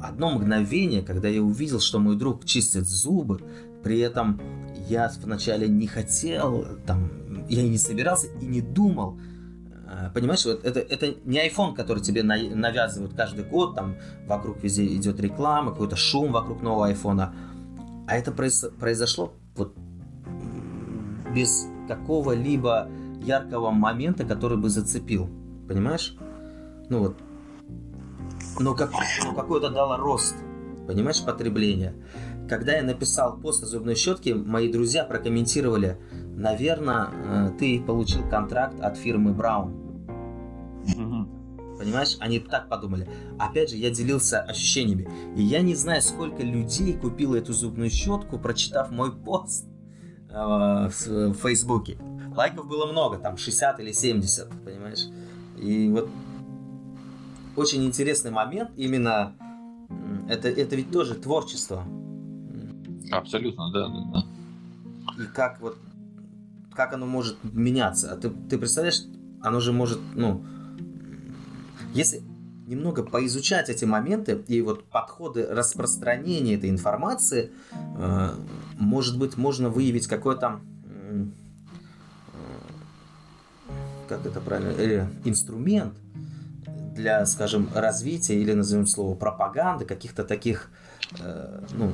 Speaker 1: одно мгновение, когда я увидел, что мой друг чистит зубы, при этом я вначале не хотел, там, я не собирался и не думал, понимаешь, вот это, это не iPhone, который тебе на, навязывают каждый год, там вокруг везде идет реклама, какой-то шум вокруг нового iPhone. А это произ, произошло вот без какого-либо яркого момента, который бы зацепил. Понимаешь? Ну вот. Но как, ну какой-то дало рост. Понимаешь, потребление. Когда я написал пост о зубной щетке, мои друзья прокомментировали, наверное, э, ты получил контракт от фирмы Браун. Понимаешь, они так подумали. Опять же, я делился ощущениями. И я не знаю, сколько людей купило эту зубную щетку, прочитав мой пост э, в, в Фейсбуке. Лайков было много, там 60 или 70, понимаешь? И вот очень интересный момент именно это, это ведь тоже творчество.
Speaker 2: Абсолютно, да, да, да.
Speaker 1: И как вот как оно может меняться? А ты, ты представляешь, оно же может, ну, если немного поизучать эти моменты и вот подходы распространения этой информации, э, может быть, можно выявить какой-то э, как это правильно, э, инструмент для, скажем, развития или, назовем слово, пропаганды каких-то таких, ну,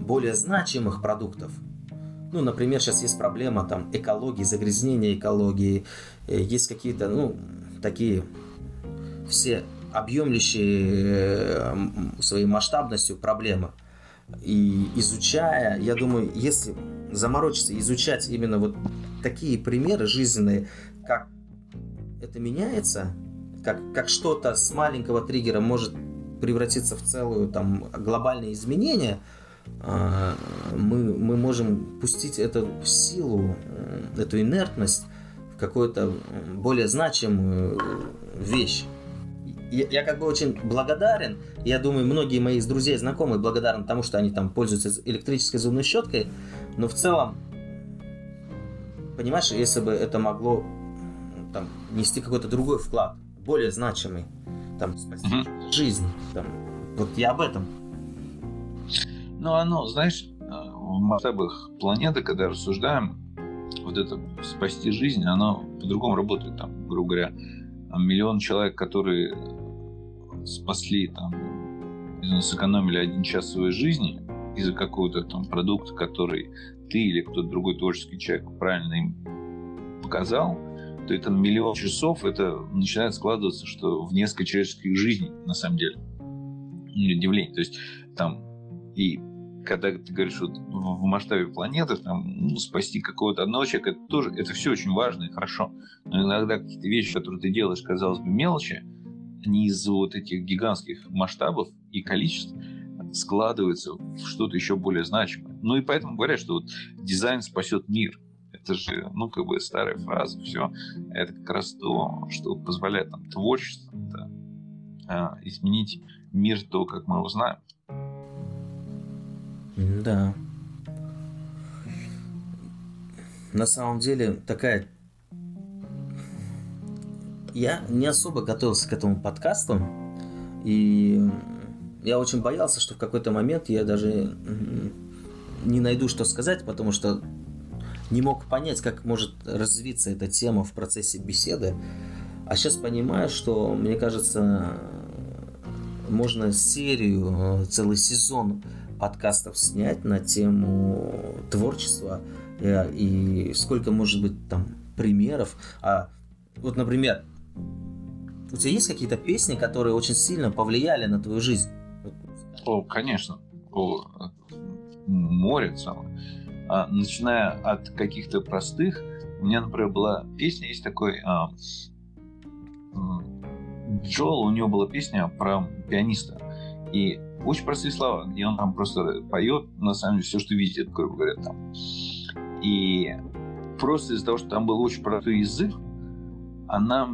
Speaker 1: более значимых продуктов. Ну, например, сейчас есть проблема там экологии, загрязнения экологии, есть какие-то, ну, такие все объемлющие э, своей масштабностью проблемы. И изучая, я думаю, если заморочиться, изучать именно вот такие примеры жизненные, как это меняется, как, как что-то с маленького триггера может превратиться в целую там глобальное изменение, а, мы, мы можем пустить эту силу, э, эту инертность в какую-то более значимую вещь. Я, я как бы очень благодарен. Я думаю, многие мои друзья и знакомые благодарны тому, что они там пользуются электрической зубной щеткой. Но в целом, понимаешь, если бы это могло там, нести какой-то другой вклад, более значимый, там, спасти mm-hmm. жизнь, там, вот я об этом.
Speaker 2: Ну, оно, знаешь, э, в масштабах планеты, когда рассуждаем, вот это спасти жизнь, оно по-другому работает. Там, грубо говоря, миллион человек, которые спасли, там, сэкономили один час своей жизни, из-за какого-то там продукта, который ты или кто-то другой творческий человек правильно им показал, то это миллион часов это начинает складываться, что в несколько человеческих жизней на самом деле. Удивление. То есть там и когда ты говоришь вот в масштабе планеты, там, ну, спасти какого-то одного человека, это тоже, это все очень важно и хорошо. Но иногда какие-то вещи, которые ты делаешь, казалось бы, мелочи, они из-за вот этих гигантских масштабов и количеств складываются в что-то еще более значимое. Ну и поэтому говорят, что вот дизайн спасет мир. Это же, ну, как бы старая фраза, все. Это как раз то, что позволяет нам творчество да, а, изменить мир то, как мы его знаем.
Speaker 1: Да. На самом деле такая... Я не особо готовился к этому подкасту, и я очень боялся, что в какой-то момент я даже не найду, что сказать, потому что не мог понять, как может развиться эта тема в процессе беседы. А сейчас понимаю, что, мне кажется, можно серию, целый сезон подкастов снять на тему творчества э, и сколько может быть там примеров. А вот, например, у тебя есть какие-то песни, которые очень сильно повлияли на твою жизнь?
Speaker 2: О, конечно. О, море целое. А, начиная от каких-то простых, у меня, например, была песня, есть такой а, Джоэл, у него была песня про пианиста. И очень простые слова, где он там просто поет, на самом деле, все, что видит, грубо говоря, там. И просто из-за того, что там был очень простой язык, она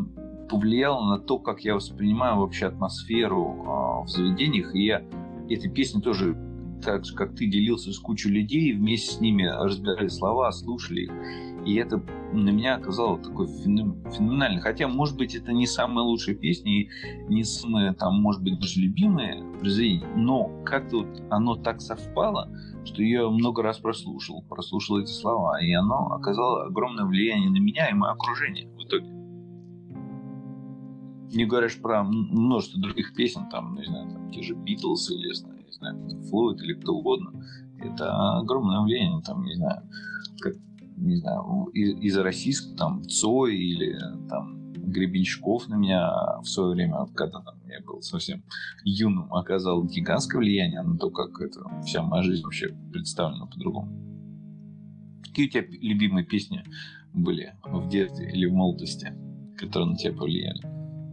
Speaker 2: повлияла на то, как я воспринимаю вообще атмосферу э, в заведениях. И я этой песни тоже, так же, как ты, делился с кучей людей, вместе с ними разбирали слова, слушали их. И это на меня оказало такой феноменальный. Хотя, может быть, это не самые лучшие песни, не самые, там, может быть, даже любимые произведения, но как-то вот оно так совпало, что я много раз прослушал, прослушал эти слова, и оно оказало огромное влияние на меня и мое окружение в итоге. Не говоришь про множество других песен, там, не знаю, там, те же Битлз или, не знаю, Флойд или кто угодно. Это огромное влияние, там, не знаю, как не знаю, из, из российского, там, Цой или там Гребенщиков на меня в свое время, когда там я был совсем юным, оказал гигантское влияние на то, как это вся моя жизнь вообще представлена по-другому. Какие у тебя любимые песни были в детстве или в молодости, которые на тебя повлияли?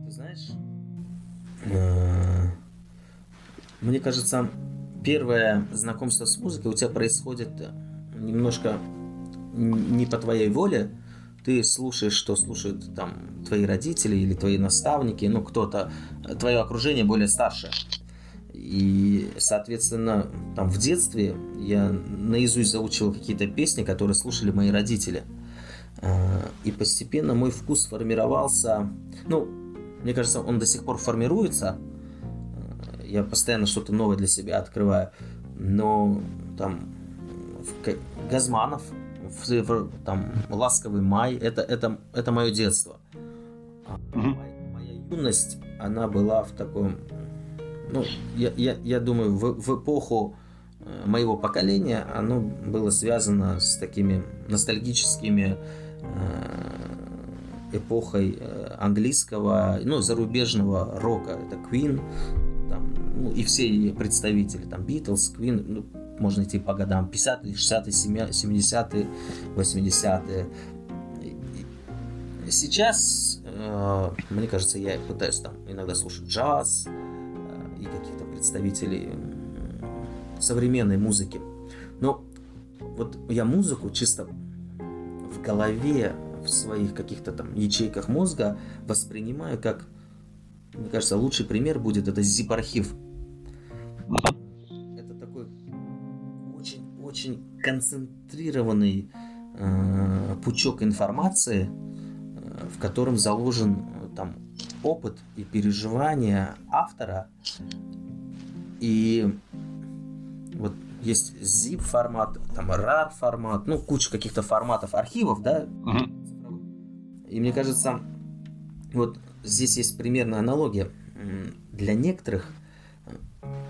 Speaker 1: Ты знаешь, э, мне кажется, первое знакомство с музыкой у тебя происходит немножко не по твоей воле, ты слушаешь, что слушают там твои родители или твои наставники, ну кто-то, твое окружение более старшее. И, соответственно, там в детстве я наизусть заучивал какие-то песни, которые слушали мои родители. А, и постепенно мой вкус формировался, ну, мне кажется, он до сих пор формируется. Я постоянно что-то новое для себя открываю. Но там Газманов, там ласковый май, это, это, это мое детство. А моя, моя юность, она была в таком, ну, я, я, я думаю, в, в эпоху э, моего поколения оно было связано с такими ностальгическими э, эпохой э, английского, ну, зарубежного рока. Это Queen, там, ну, и все представители, там, Beatles, Queen, ну, можно идти по годам, 50-е, 60-е, 70-е, 80-е. Сейчас, э, мне кажется, я пытаюсь там иногда слушать джаз э, и каких-то представителей современной музыки. Но вот я музыку чисто в голове, в своих каких-то там ячейках мозга воспринимаю как, мне кажется, лучший пример будет это zip-архив очень концентрированный э, пучок информации, э, в котором заложен э, там опыт и переживания автора. И вот есть zip формат, там RAR формат, ну куча каких-то форматов архивов, да. И мне кажется, вот здесь есть примерная аналогия. Для некоторых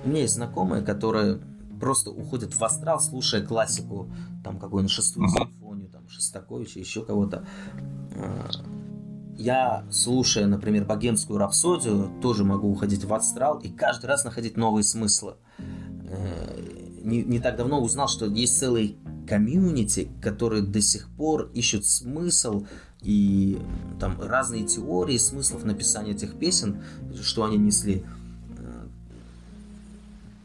Speaker 1: у меня есть знакомые, которые просто уходят в астрал, слушая классику, там какую-нибудь шестую симфонию, там Шостаковича, еще кого-то. А, я, слушая, например, богемскую рапсодию, тоже могу уходить в астрал и каждый раз находить новые смыслы. Э, не, не так давно узнал, что есть целый комьюнити, которые до сих пор ищут смысл и там разные теории смыслов написания этих песен, что они несли.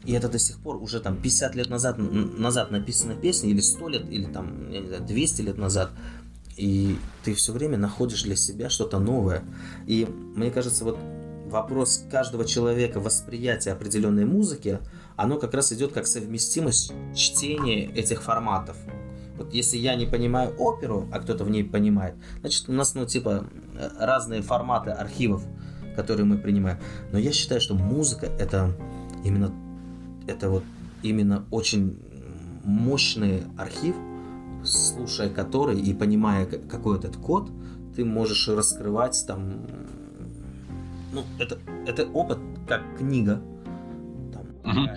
Speaker 1: И это до сих пор уже там 50 лет назад, назад написана песня, или 100 лет, или там, я не знаю, 200 лет назад. И ты все время находишь для себя что-то новое. И мне кажется, вот вопрос каждого человека восприятия определенной музыки, оно как раз идет как совместимость чтения этих форматов. Вот если я не понимаю оперу, а кто-то в ней понимает, значит у нас, ну, типа, разные форматы архивов, которые мы принимаем. Но я считаю, что музыка это именно это вот именно очень мощный архив, слушая который и понимая какой этот код, ты можешь раскрывать там... Ну, это, это опыт как книга. Там, угу.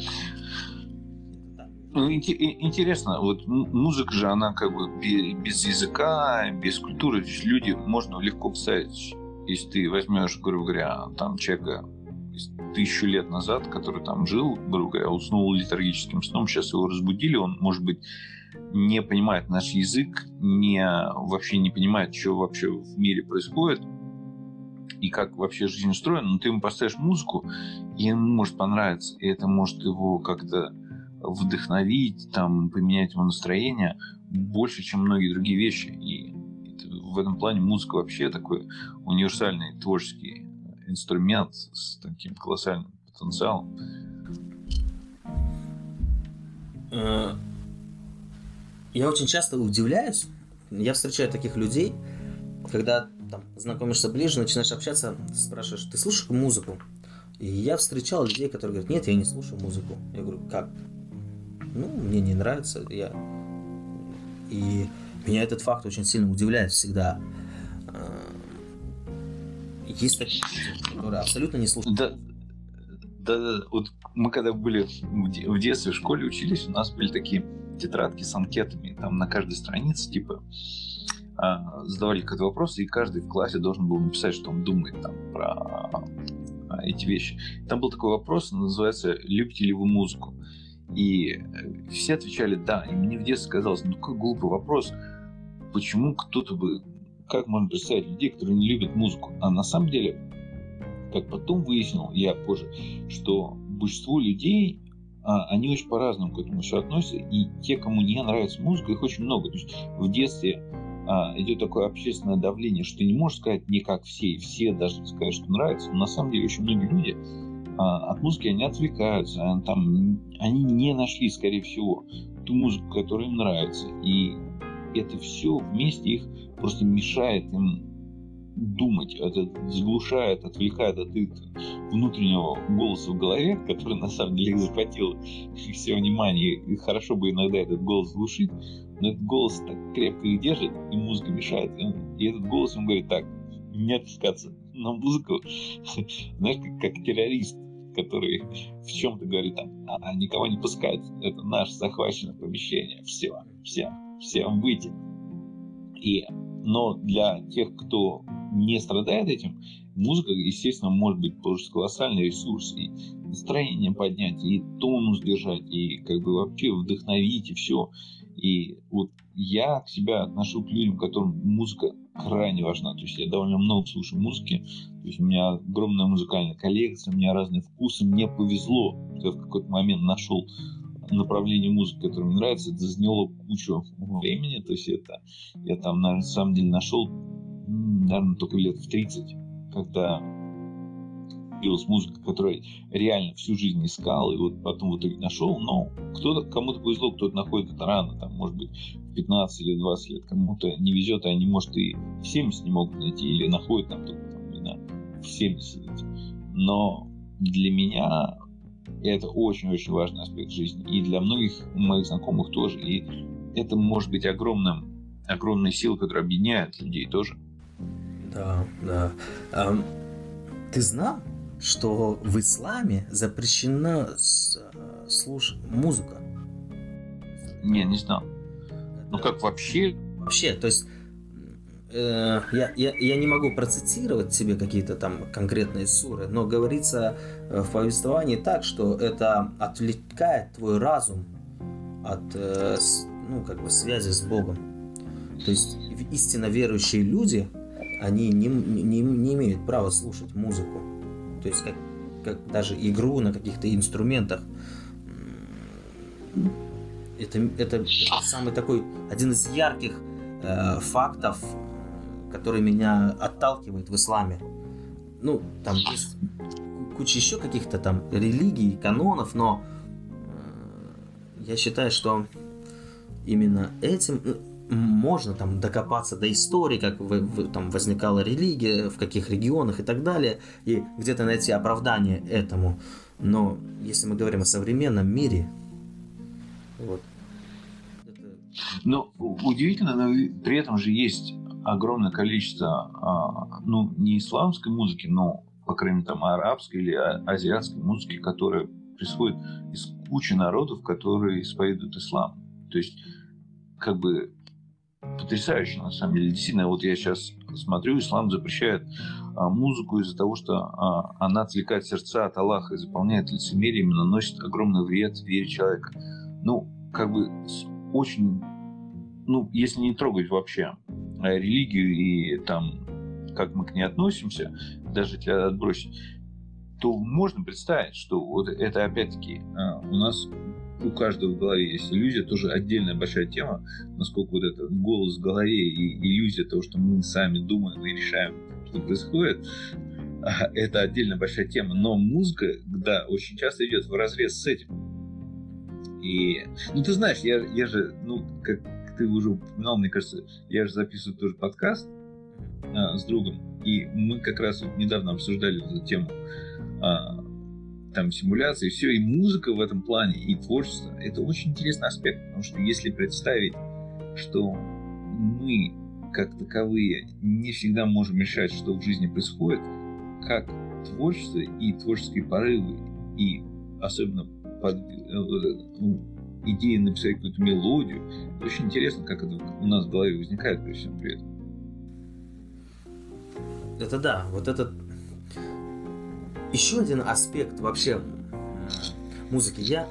Speaker 2: Ну, интересно, вот музыка же, она как бы без языка, без культуры. Люди можно легко представить, если ты возьмешь, грубо говоря, там человека тысячу лет назад, который там жил, грубо говоря, уснул летаргическим сном, сейчас его разбудили, он, может быть, не понимает наш язык, не, вообще не понимает, что вообще в мире происходит и как вообще жизнь устроена, но ты ему поставишь музыку, и ему может понравиться, и это может его как-то вдохновить, там, поменять его настроение больше, чем многие другие вещи. И в этом плане музыка вообще такой универсальный творческий инструмент с таким колоссальным потенциалом.
Speaker 1: Э, я очень часто удивляюсь, я встречаю таких людей, когда там, знакомишься ближе, начинаешь общаться, спрашиваешь, ты слушаешь музыку? И я встречал людей, которые говорят, нет, я не слушаю музыку. Я говорю, как? Ну, мне не нравится, я... И меня этот факт очень сильно удивляет всегда. Есть такие которые абсолютно не слушают.
Speaker 2: Да, да, да. Вот мы когда были в детстве в школе учились, у нас были такие тетрадки с анкетами. Там на каждой странице, типа, а, задавали какой-то вопрос, и каждый в классе должен был написать, что он думает там про а, эти вещи. Там был такой вопрос, называется «Любите ли вы музыку?» И э, все отвечали «да». И мне в детстве казалось, ну какой глупый вопрос, почему кто-то бы как можно представить людей, которые не любят музыку. А на самом деле, как потом выяснил я позже, что большинство людей, а, они очень по-разному к этому все относятся, и те, кому не нравится музыка, их очень много. То есть в детстве а, идет такое общественное давление, что ты не можешь сказать не как все, и все даже сказать, что нравится. Но на самом деле очень многие люди а, от музыки они отвлекаются, они, там, они не нашли, скорее всего, ту музыку, которая им нравится. И это все вместе их просто мешает им думать, это заглушает, отвлекает от их внутреннего голоса в голове, который на самом деле захватил все внимание, и хорошо бы иногда этот голос глушить, но этот голос так крепко их держит, и музыка мешает, и этот голос ему говорит так, не отпускаться на музыку, знаешь, как, как террорист, который в чем-то говорит там, а, а никого не пускать, это наше захваченное помещение, все, все, всем выйти. И но для тех, кто не страдает этим, музыка, естественно, может быть просто колоссальный ресурс и настроение поднять, и тонус держать, и как бы вообще вдохновить, и все. И вот я к себя отношу к людям, которым музыка крайне важна. То есть я довольно много слушаю музыки. То есть у меня огромная музыкальная коллекция, у меня разные вкусы. Мне повезло, я в какой-то момент нашел направление музыки, которое мне нравится, это заняло кучу времени, то есть это я там на самом деле нашел, наверное, только лет в 30, когда появилась музыка, которую реально всю жизнь искал, и вот потом в итоге нашел, но кто-то, кому-то повезло, кто-то находит это рано, там, может быть, в 15 или 20 лет, кому-то не везет, и они, может, и в 70 не могут найти, или находят там только, там, знаю, в 70. Но для меня и это очень-очень важный аспект жизни. И для многих моих знакомых тоже. И это может быть огромным, огромной силой, которая объединяет людей тоже.
Speaker 1: Да, да. А, ты знал, что в исламе запрещена слуш... музыка?
Speaker 2: Не, не знал. Ну как вообще?
Speaker 1: Вообще, то есть э, я, я, я не могу процитировать себе какие-то там конкретные суры, но говорится э, в повествовании так, что это отвлекает твой разум от э, ну, как бы связи с Богом. То есть истинно верующие люди, они не, не, не имеют права слушать музыку. То есть как, как даже игру на каких-то инструментах. Это, это, это самый такой, один из ярких э, фактов, который меня отталкивает в исламе. Ну, там есть куча еще каких-то там религий, канонов, но э, я считаю, что именно этим э, можно там докопаться до истории, как вы, вы, там возникала религия, в каких регионах и так далее, и где-то найти оправдание этому. Но если мы говорим о современном мире, вот.
Speaker 2: Но удивительно, но при этом же есть огромное количество, а, ну, не исламской музыки, но, по крайней мере, там, арабской или а, азиатской музыки, которая происходит из кучи народов, которые исповедуют ислам. То есть, как бы, потрясающе, на самом деле. Действительно, вот я сейчас смотрю, ислам запрещает а, музыку из-за того, что а, она отвлекает сердца от Аллаха и заполняет лицемерием и наносит огромный вред вере человека. Ну, как бы очень, ну, если не трогать вообще а, религию и там, как мы к ней относимся, даже если отбросить, то можно представить, что вот это опять-таки у нас у каждого в голове есть иллюзия, тоже отдельная большая тема, насколько вот это голос в голове и иллюзия того, что мы сами думаем и решаем, что происходит, это отдельно большая тема. Но музыка, да, очень часто идет в разрез с этим. И, ну, ты знаешь, я, я же, ну, как ты уже упоминал, мне кажется, я же записываю тоже подкаст а, с другом, и мы как раз вот недавно обсуждали эту тему а, там симуляции, все, и музыка в этом плане, и творчество, это очень интересный аспект, потому что если представить, что мы, как таковые, не всегда можем решать, что в жизни происходит, как творчество и творческие порывы, и особенно под, ну, идея написать какую-то мелодию, очень интересно, как это у нас в голове возникает при всем при этом.
Speaker 1: Это да, вот этот еще один аспект вообще музыки. Я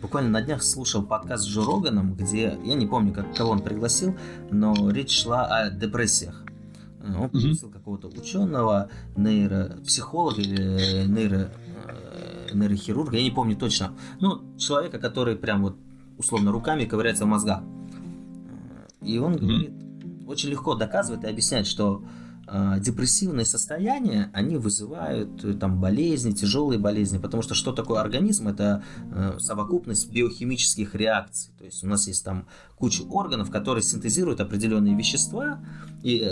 Speaker 1: буквально на днях слушал подкаст с Джо Роганом, где, я не помню, как, кого он пригласил, но речь шла о депрессиях. Он пригласил mm-hmm. какого-то ученого, нейропсихолога или нейро, э, нейрохирурга, я не помню точно. Ну, человека, который прям вот условно руками ковыряется в мозгах. И он mm-hmm. говорит, очень легко доказывает и объясняет, что Э, депрессивные состояния, они вызывают э, там болезни, тяжелые болезни, потому что что такое организм? Это э, совокупность биохимических реакций. То есть у нас есть там куча органов, которые синтезируют определенные вещества, и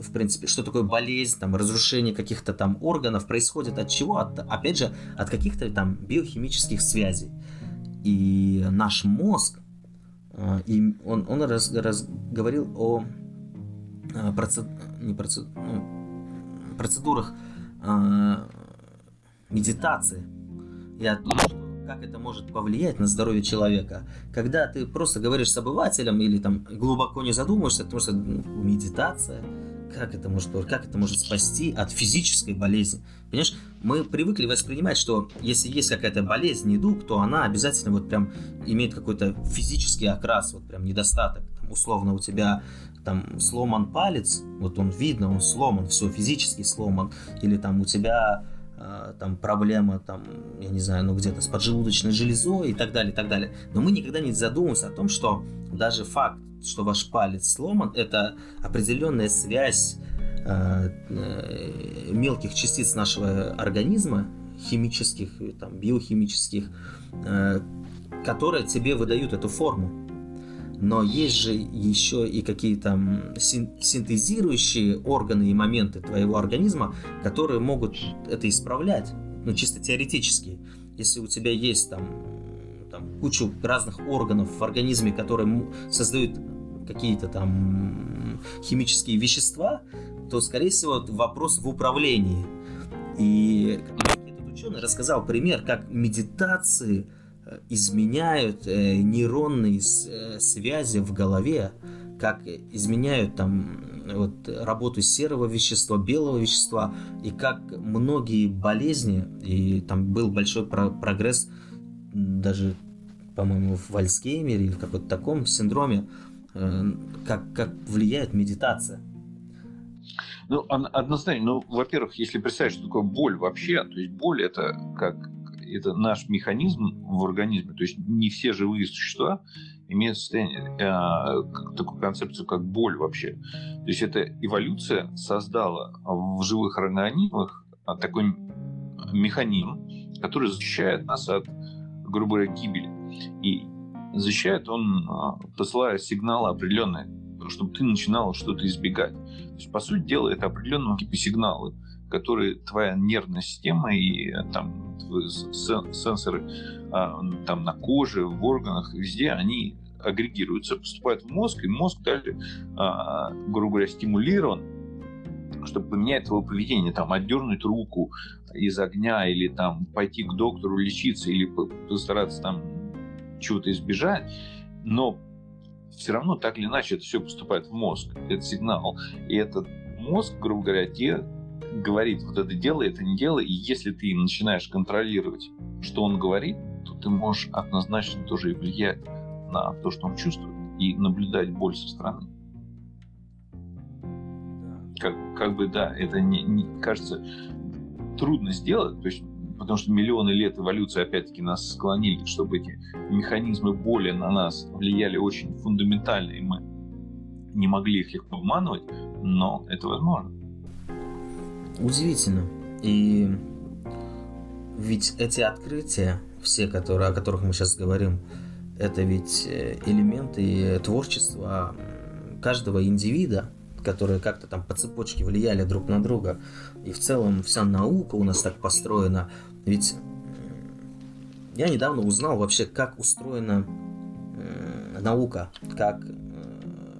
Speaker 1: в принципе, что такое болезнь, там разрушение каких-то там органов происходит от чего? От, опять же, от каких-то там биохимических связей. И наш мозг, и он, он раз, раз говорил о процесс не процед, ну, процедурах э, медитации и о том, что как это может повлиять на здоровье человека. Когда ты просто говоришь с обывателем или там глубоко не задумываешься, потому что ну, медитация, как это может как это может спасти от физической болезни. Понимаешь, мы привыкли воспринимать, что если есть какая-то болезнь, недуг, то она обязательно вот прям имеет какой-то физический окрас, вот прям недостаток. Условно у тебя там сломан палец, вот он видно, он сломан, все физически сломан, или там у тебя э, там проблема, там, я не знаю, ну где-то с поджелудочной железой и так далее, и так далее. Но мы никогда не задумываемся о том, что даже факт, что ваш палец сломан, это определенная связь э, э, мелких частиц нашего организма, химических, там, биохимических, э, которые тебе выдают эту форму но есть же еще и какие-то синтезирующие органы и моменты твоего организма, которые могут это исправлять, ну чисто теоретически. Если у тебя есть там, там кучу разных органов в организме, которые создают какие-то там химические вещества, то, скорее всего, вопрос в управлении. И этот ученый рассказал пример, как медитации изменяют нейронные связи в голове, как изменяют там вот, работу серого вещества, белого вещества, и как многие болезни, и там был большой про прогресс даже, по-моему, в Альцгеймере или в каком-то таком синдроме, э, как, как влияет медитация.
Speaker 2: Ну, однозначно, ну, во-первых, если представить, что такое боль вообще, то есть боль это как это наш механизм в организме, то есть не все живые существа имеют состояние, э, такую концепцию, как боль вообще. То есть эта эволюция создала в живых организмах а, такой механизм, который защищает нас от, грубо говоря, гибели. И защищает он, а, посылая сигналы определенные, чтобы ты начинал что-то избегать. То есть, по сути дела, это определенные типа сигналы, которые твоя нервная система и э, там сенсоры а, там на коже, в органах, везде, они агрегируются, поступают в мозг, и мозг далее, а, грубо говоря, стимулирован, чтобы поменять твое поведение, там, отдернуть руку из огня, или там пойти к доктору лечиться, или постараться там чего-то избежать, но все равно так или иначе это все поступает в мозг, это сигнал, и этот мозг, грубо говоря, тебе говорит, вот это делай, это не делай, и если ты начинаешь контролировать, что он говорит, то ты можешь однозначно тоже и влиять на то, что он чувствует, и наблюдать боль со стороны. Как, как бы, да, это не, не кажется трудно сделать, то есть, потому что миллионы лет эволюции опять-таки нас склонили, чтобы эти механизмы боли на нас влияли очень фундаментально, и мы не могли их легко обманывать, но это возможно.
Speaker 1: Удивительно. И ведь эти открытия, все, которые, о которых мы сейчас говорим, это ведь э, элементы творчества каждого индивида, которые как-то там по цепочке влияли друг на друга. И в целом вся наука у нас так построена. Ведь я недавно узнал вообще, как устроена наука, как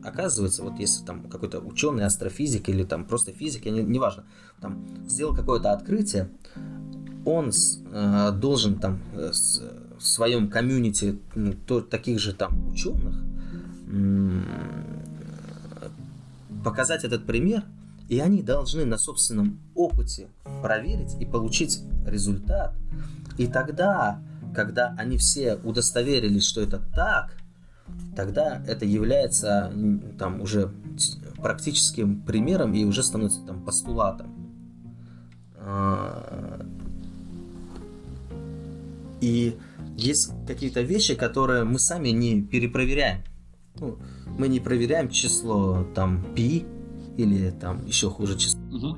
Speaker 1: оказывается, вот если там какой-то ученый, астрофизик или там просто физик, я не, неважно, там сделал какое-то открытие, он э, должен там с, в своем комьюнити то, таких же там ученых показать этот пример, и они должны на собственном опыте проверить и получить результат. И тогда, когда они все удостоверились, что это так, тогда это является там уже практическим примером и уже становится там постулатом. А, и есть какие-то вещи, которые мы сами не перепроверяем. Ну, мы не проверяем число там пи или там еще хуже число. Угу.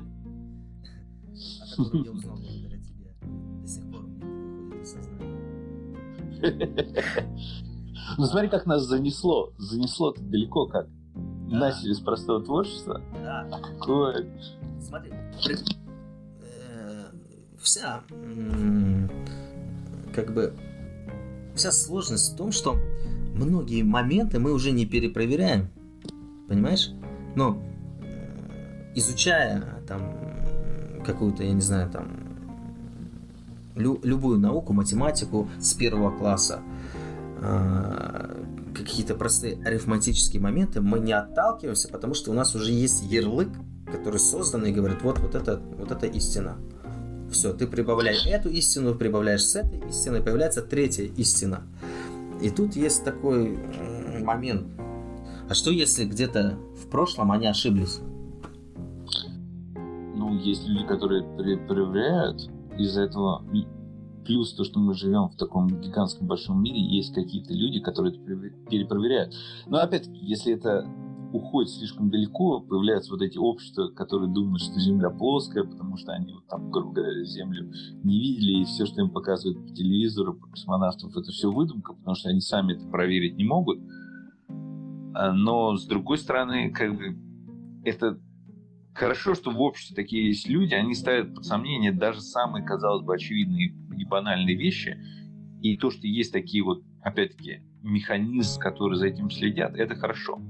Speaker 1: О котором я узнал благодаря тебе. До сих пор мне не выходит из
Speaker 2: сознания. Ну смотри, как нас занесло. Занесло-то далеко как. Да. Начали с простого творчества. Да. Ой.
Speaker 1: Смотри, э, вся как бы вся сложность в том, что многие моменты мы уже не перепроверяем. Понимаешь? Но э, изучая там какую-то, я не знаю, там лю- любую науку, математику с первого класса, какие-то простые арифметические моменты, мы не отталкиваемся, потому что у нас уже есть ярлык, который создан и говорит, вот, вот это, вот это истина. Все, ты прибавляешь эту истину, прибавляешь с этой истиной, появляется третья истина. И тут есть такой момент. А что если где-то в прошлом они ошиблись?
Speaker 2: Ну, есть люди, которые проверяют, из-за этого плюс то, что мы живем в таком гигантском большом мире, есть какие-то люди, которые это перепроверяют. Но опять-таки, если это уходит слишком далеко, появляются вот эти общества, которые думают, что Земля плоская, потому что они вот там, грубо говоря, Землю не видели, и все, что им показывают по телевизору, по космонавтов, это все выдумка, потому что они сами это проверить не могут. А, но, с другой стороны, как бы, это хорошо, что в обществе такие есть люди, они ставят под сомнение даже самые, казалось бы, очевидные и банальные вещи, и то, что есть такие вот, опять-таки, механизмы, которые за этим следят, это хорошо.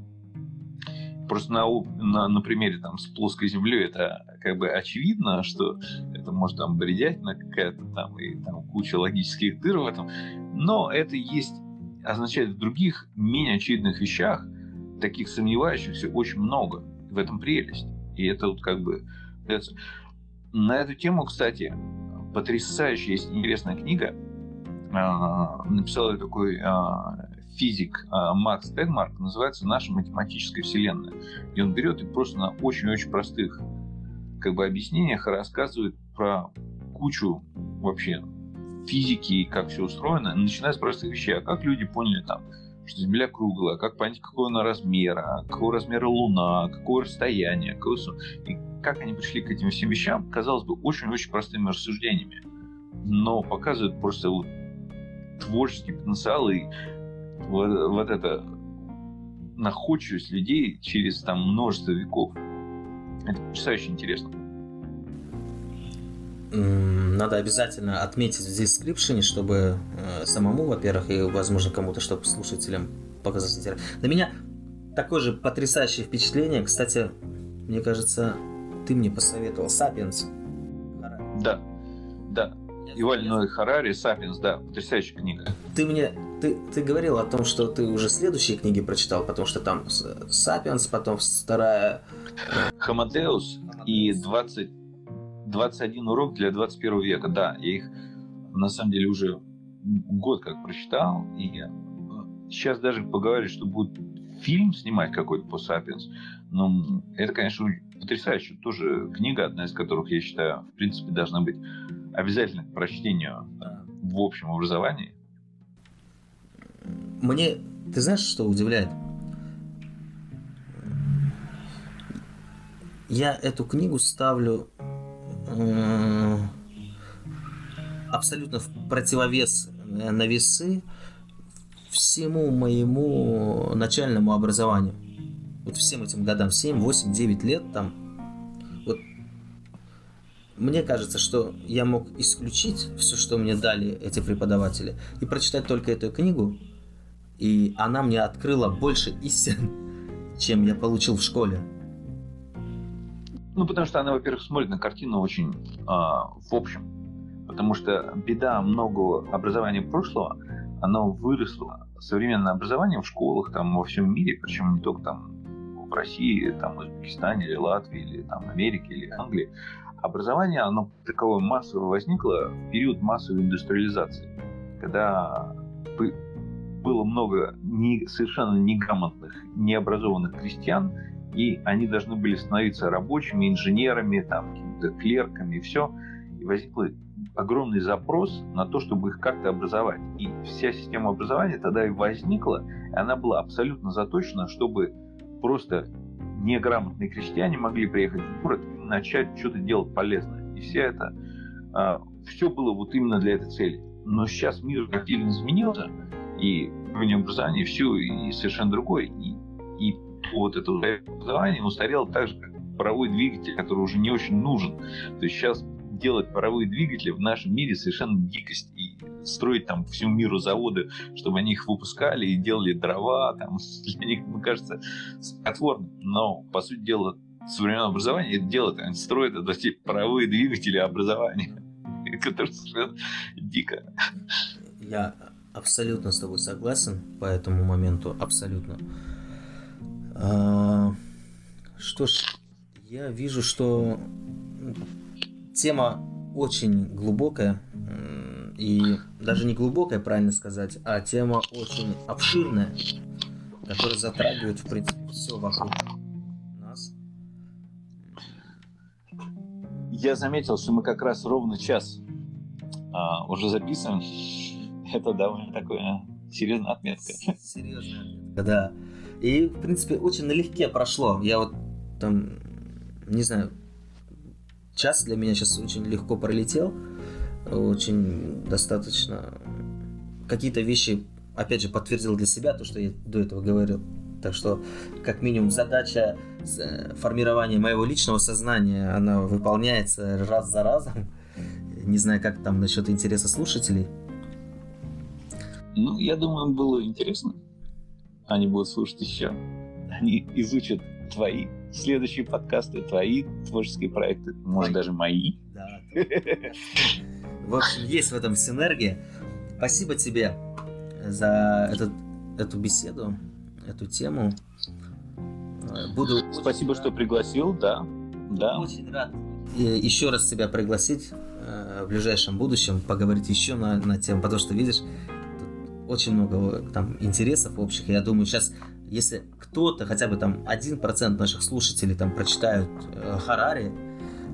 Speaker 2: Просто на, на, на примере там, с плоской землей это как бы очевидно, что это может там бредятина какая-то там и там куча логических дыр в этом. Но это есть, означает в других, менее очевидных вещах, таких сомневающихся очень много. В этом прелесть. И это вот как бы... На эту тему, кстати, потрясающая есть интересная книга. А, написал ее такой а, физик Макс Тегмарк, называется «Наша математическая вселенная». И он берет и просто на очень-очень простых как бы объяснениях рассказывает про кучу вообще физики, как все устроено, начиная с простых вещей. А как люди поняли там, что Земля круглая, как понять, какого она размера, какого размера Луна, какого расстояния, какого... и как они пришли к этим всем вещам, казалось бы, очень-очень простыми рассуждениями. Но показывает просто вот творческий потенциал и вот, вот это находчивость людей через там множество веков. Это потрясающе интересно.
Speaker 1: Надо обязательно отметить в дескрипшене, чтобы э, самому, во-первых, и, возможно, кому-то, чтобы слушателям показать интерес. На меня такое же потрясающее впечатление. Кстати, мне кажется, ты мне посоветовал «Сапиенс».
Speaker 2: Да, да. Иваль Ной Харари, «Сапиенс», да, потрясающая книга.
Speaker 1: Ты мне, ты, ты говорил о том, что ты уже следующие книги прочитал, потому что там «Сапиенс», потом вторая...
Speaker 2: «Хаматеус» и 20 21 урок для 21 века. Да, я их на самом деле уже год как прочитал, и сейчас даже поговорили, что будет фильм снимать какой-то по Сапиенс. Но это, конечно, потрясающе. Тоже книга, одна из которых, я считаю, в принципе, должна быть обязательно к прочтению в общем образовании.
Speaker 1: Мне, ты знаешь, что удивляет? Я эту книгу ставлю абсолютно в противовес э, на весы всему моему начальному образованию. Вот всем этим годам, 7, 8, 9 лет там. Вот мне кажется, что я мог исключить все, что мне дали эти преподаватели, и прочитать только эту книгу, и она мне открыла больше истин, чем я получил в школе.
Speaker 2: Ну, потому что она, во-первых, смотрит на картину очень а, в общем. Потому что беда многого образования прошлого, оно выросло. Современное образование в школах там во всем мире, причем не только там в России, там, в Узбекистане или Латвии, или там Америке, или Англии, образование, оно таковое массово возникло в период массовой индустриализации, когда было много не, совершенно неграмотных, необразованных крестьян, и они должны были становиться рабочими, инженерами, там, какими-то клерками и все. И возник огромный запрос на то, чтобы их как-то образовать. И вся система образования тогда и возникла, и она была абсолютно заточена, чтобы просто неграмотные крестьяне могли приехать в город и начать что-то делать полезное. И все это, а, все было вот именно для этой цели. Но сейчас мир как сильно изменился, и уровень образования все и совершенно другой. И, и вот это образование устарело так же, как паровой двигатель, который уже не очень нужен. То есть сейчас делать паровые двигатели в нашем мире совершенно дикость. И строить там всему миру заводы, чтобы они их выпускали и делали дрова, там, для них, мне кажется, смехотворно. Но, по сути дела, современное образование это делает. Они строят это, эти паровые двигатели образования, которые совершенно дико.
Speaker 1: Я абсолютно с тобой согласен по этому моменту, абсолютно. А, что ж, я вижу, что тема очень глубокая, и даже не глубокая, правильно сказать, а тема очень обширная, которая затрагивает, в принципе, все вокруг нас.
Speaker 2: Я заметил, что мы как раз ровно час а, уже записываем. Это довольно такая серьезная отметка.
Speaker 1: Серьезная отметка, да. И, в принципе, очень налегке прошло. Я вот там, не знаю, час для меня сейчас очень легко пролетел. Очень достаточно... Какие-то вещи, опять же, подтвердил для себя то, что я до этого говорил. Так что, как минимум, задача э, формирования моего личного сознания, она выполняется раз за разом. Не знаю, как там насчет интереса слушателей.
Speaker 2: Ну, я думаю, было интересно они будут слушать еще. Они изучат твои следующие подкасты, твои творческие проекты, может, даже мои.
Speaker 1: Да. В общем, есть в этом синергия. Спасибо тебе за этот, эту беседу, эту тему.
Speaker 2: Буду Спасибо, что пригласил, да. да.
Speaker 1: Очень рад еще раз тебя пригласить в ближайшем будущем, поговорить еще на, на тему, потому что, видишь, очень много там интересов общих. Я думаю, сейчас, если кто-то, хотя бы там один процент наших слушателей там прочитают э, Харари,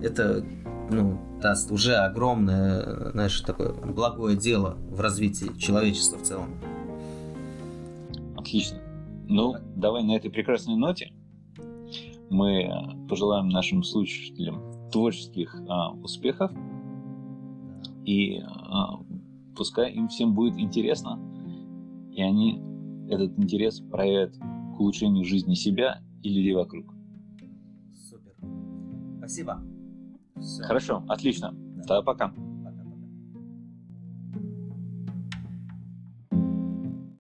Speaker 1: это ну, даст уже огромное, знаешь, такое благое дело в развитии человечества в целом.
Speaker 2: Отлично. Ну, давай на этой прекрасной ноте мы пожелаем нашим слушателям творческих а, успехов и а, пускай им всем будет интересно и они этот интерес проявят к улучшению жизни себя и людей вокруг.
Speaker 1: Супер. Спасибо.
Speaker 2: Все. Хорошо, отлично. Да. Тогда пока.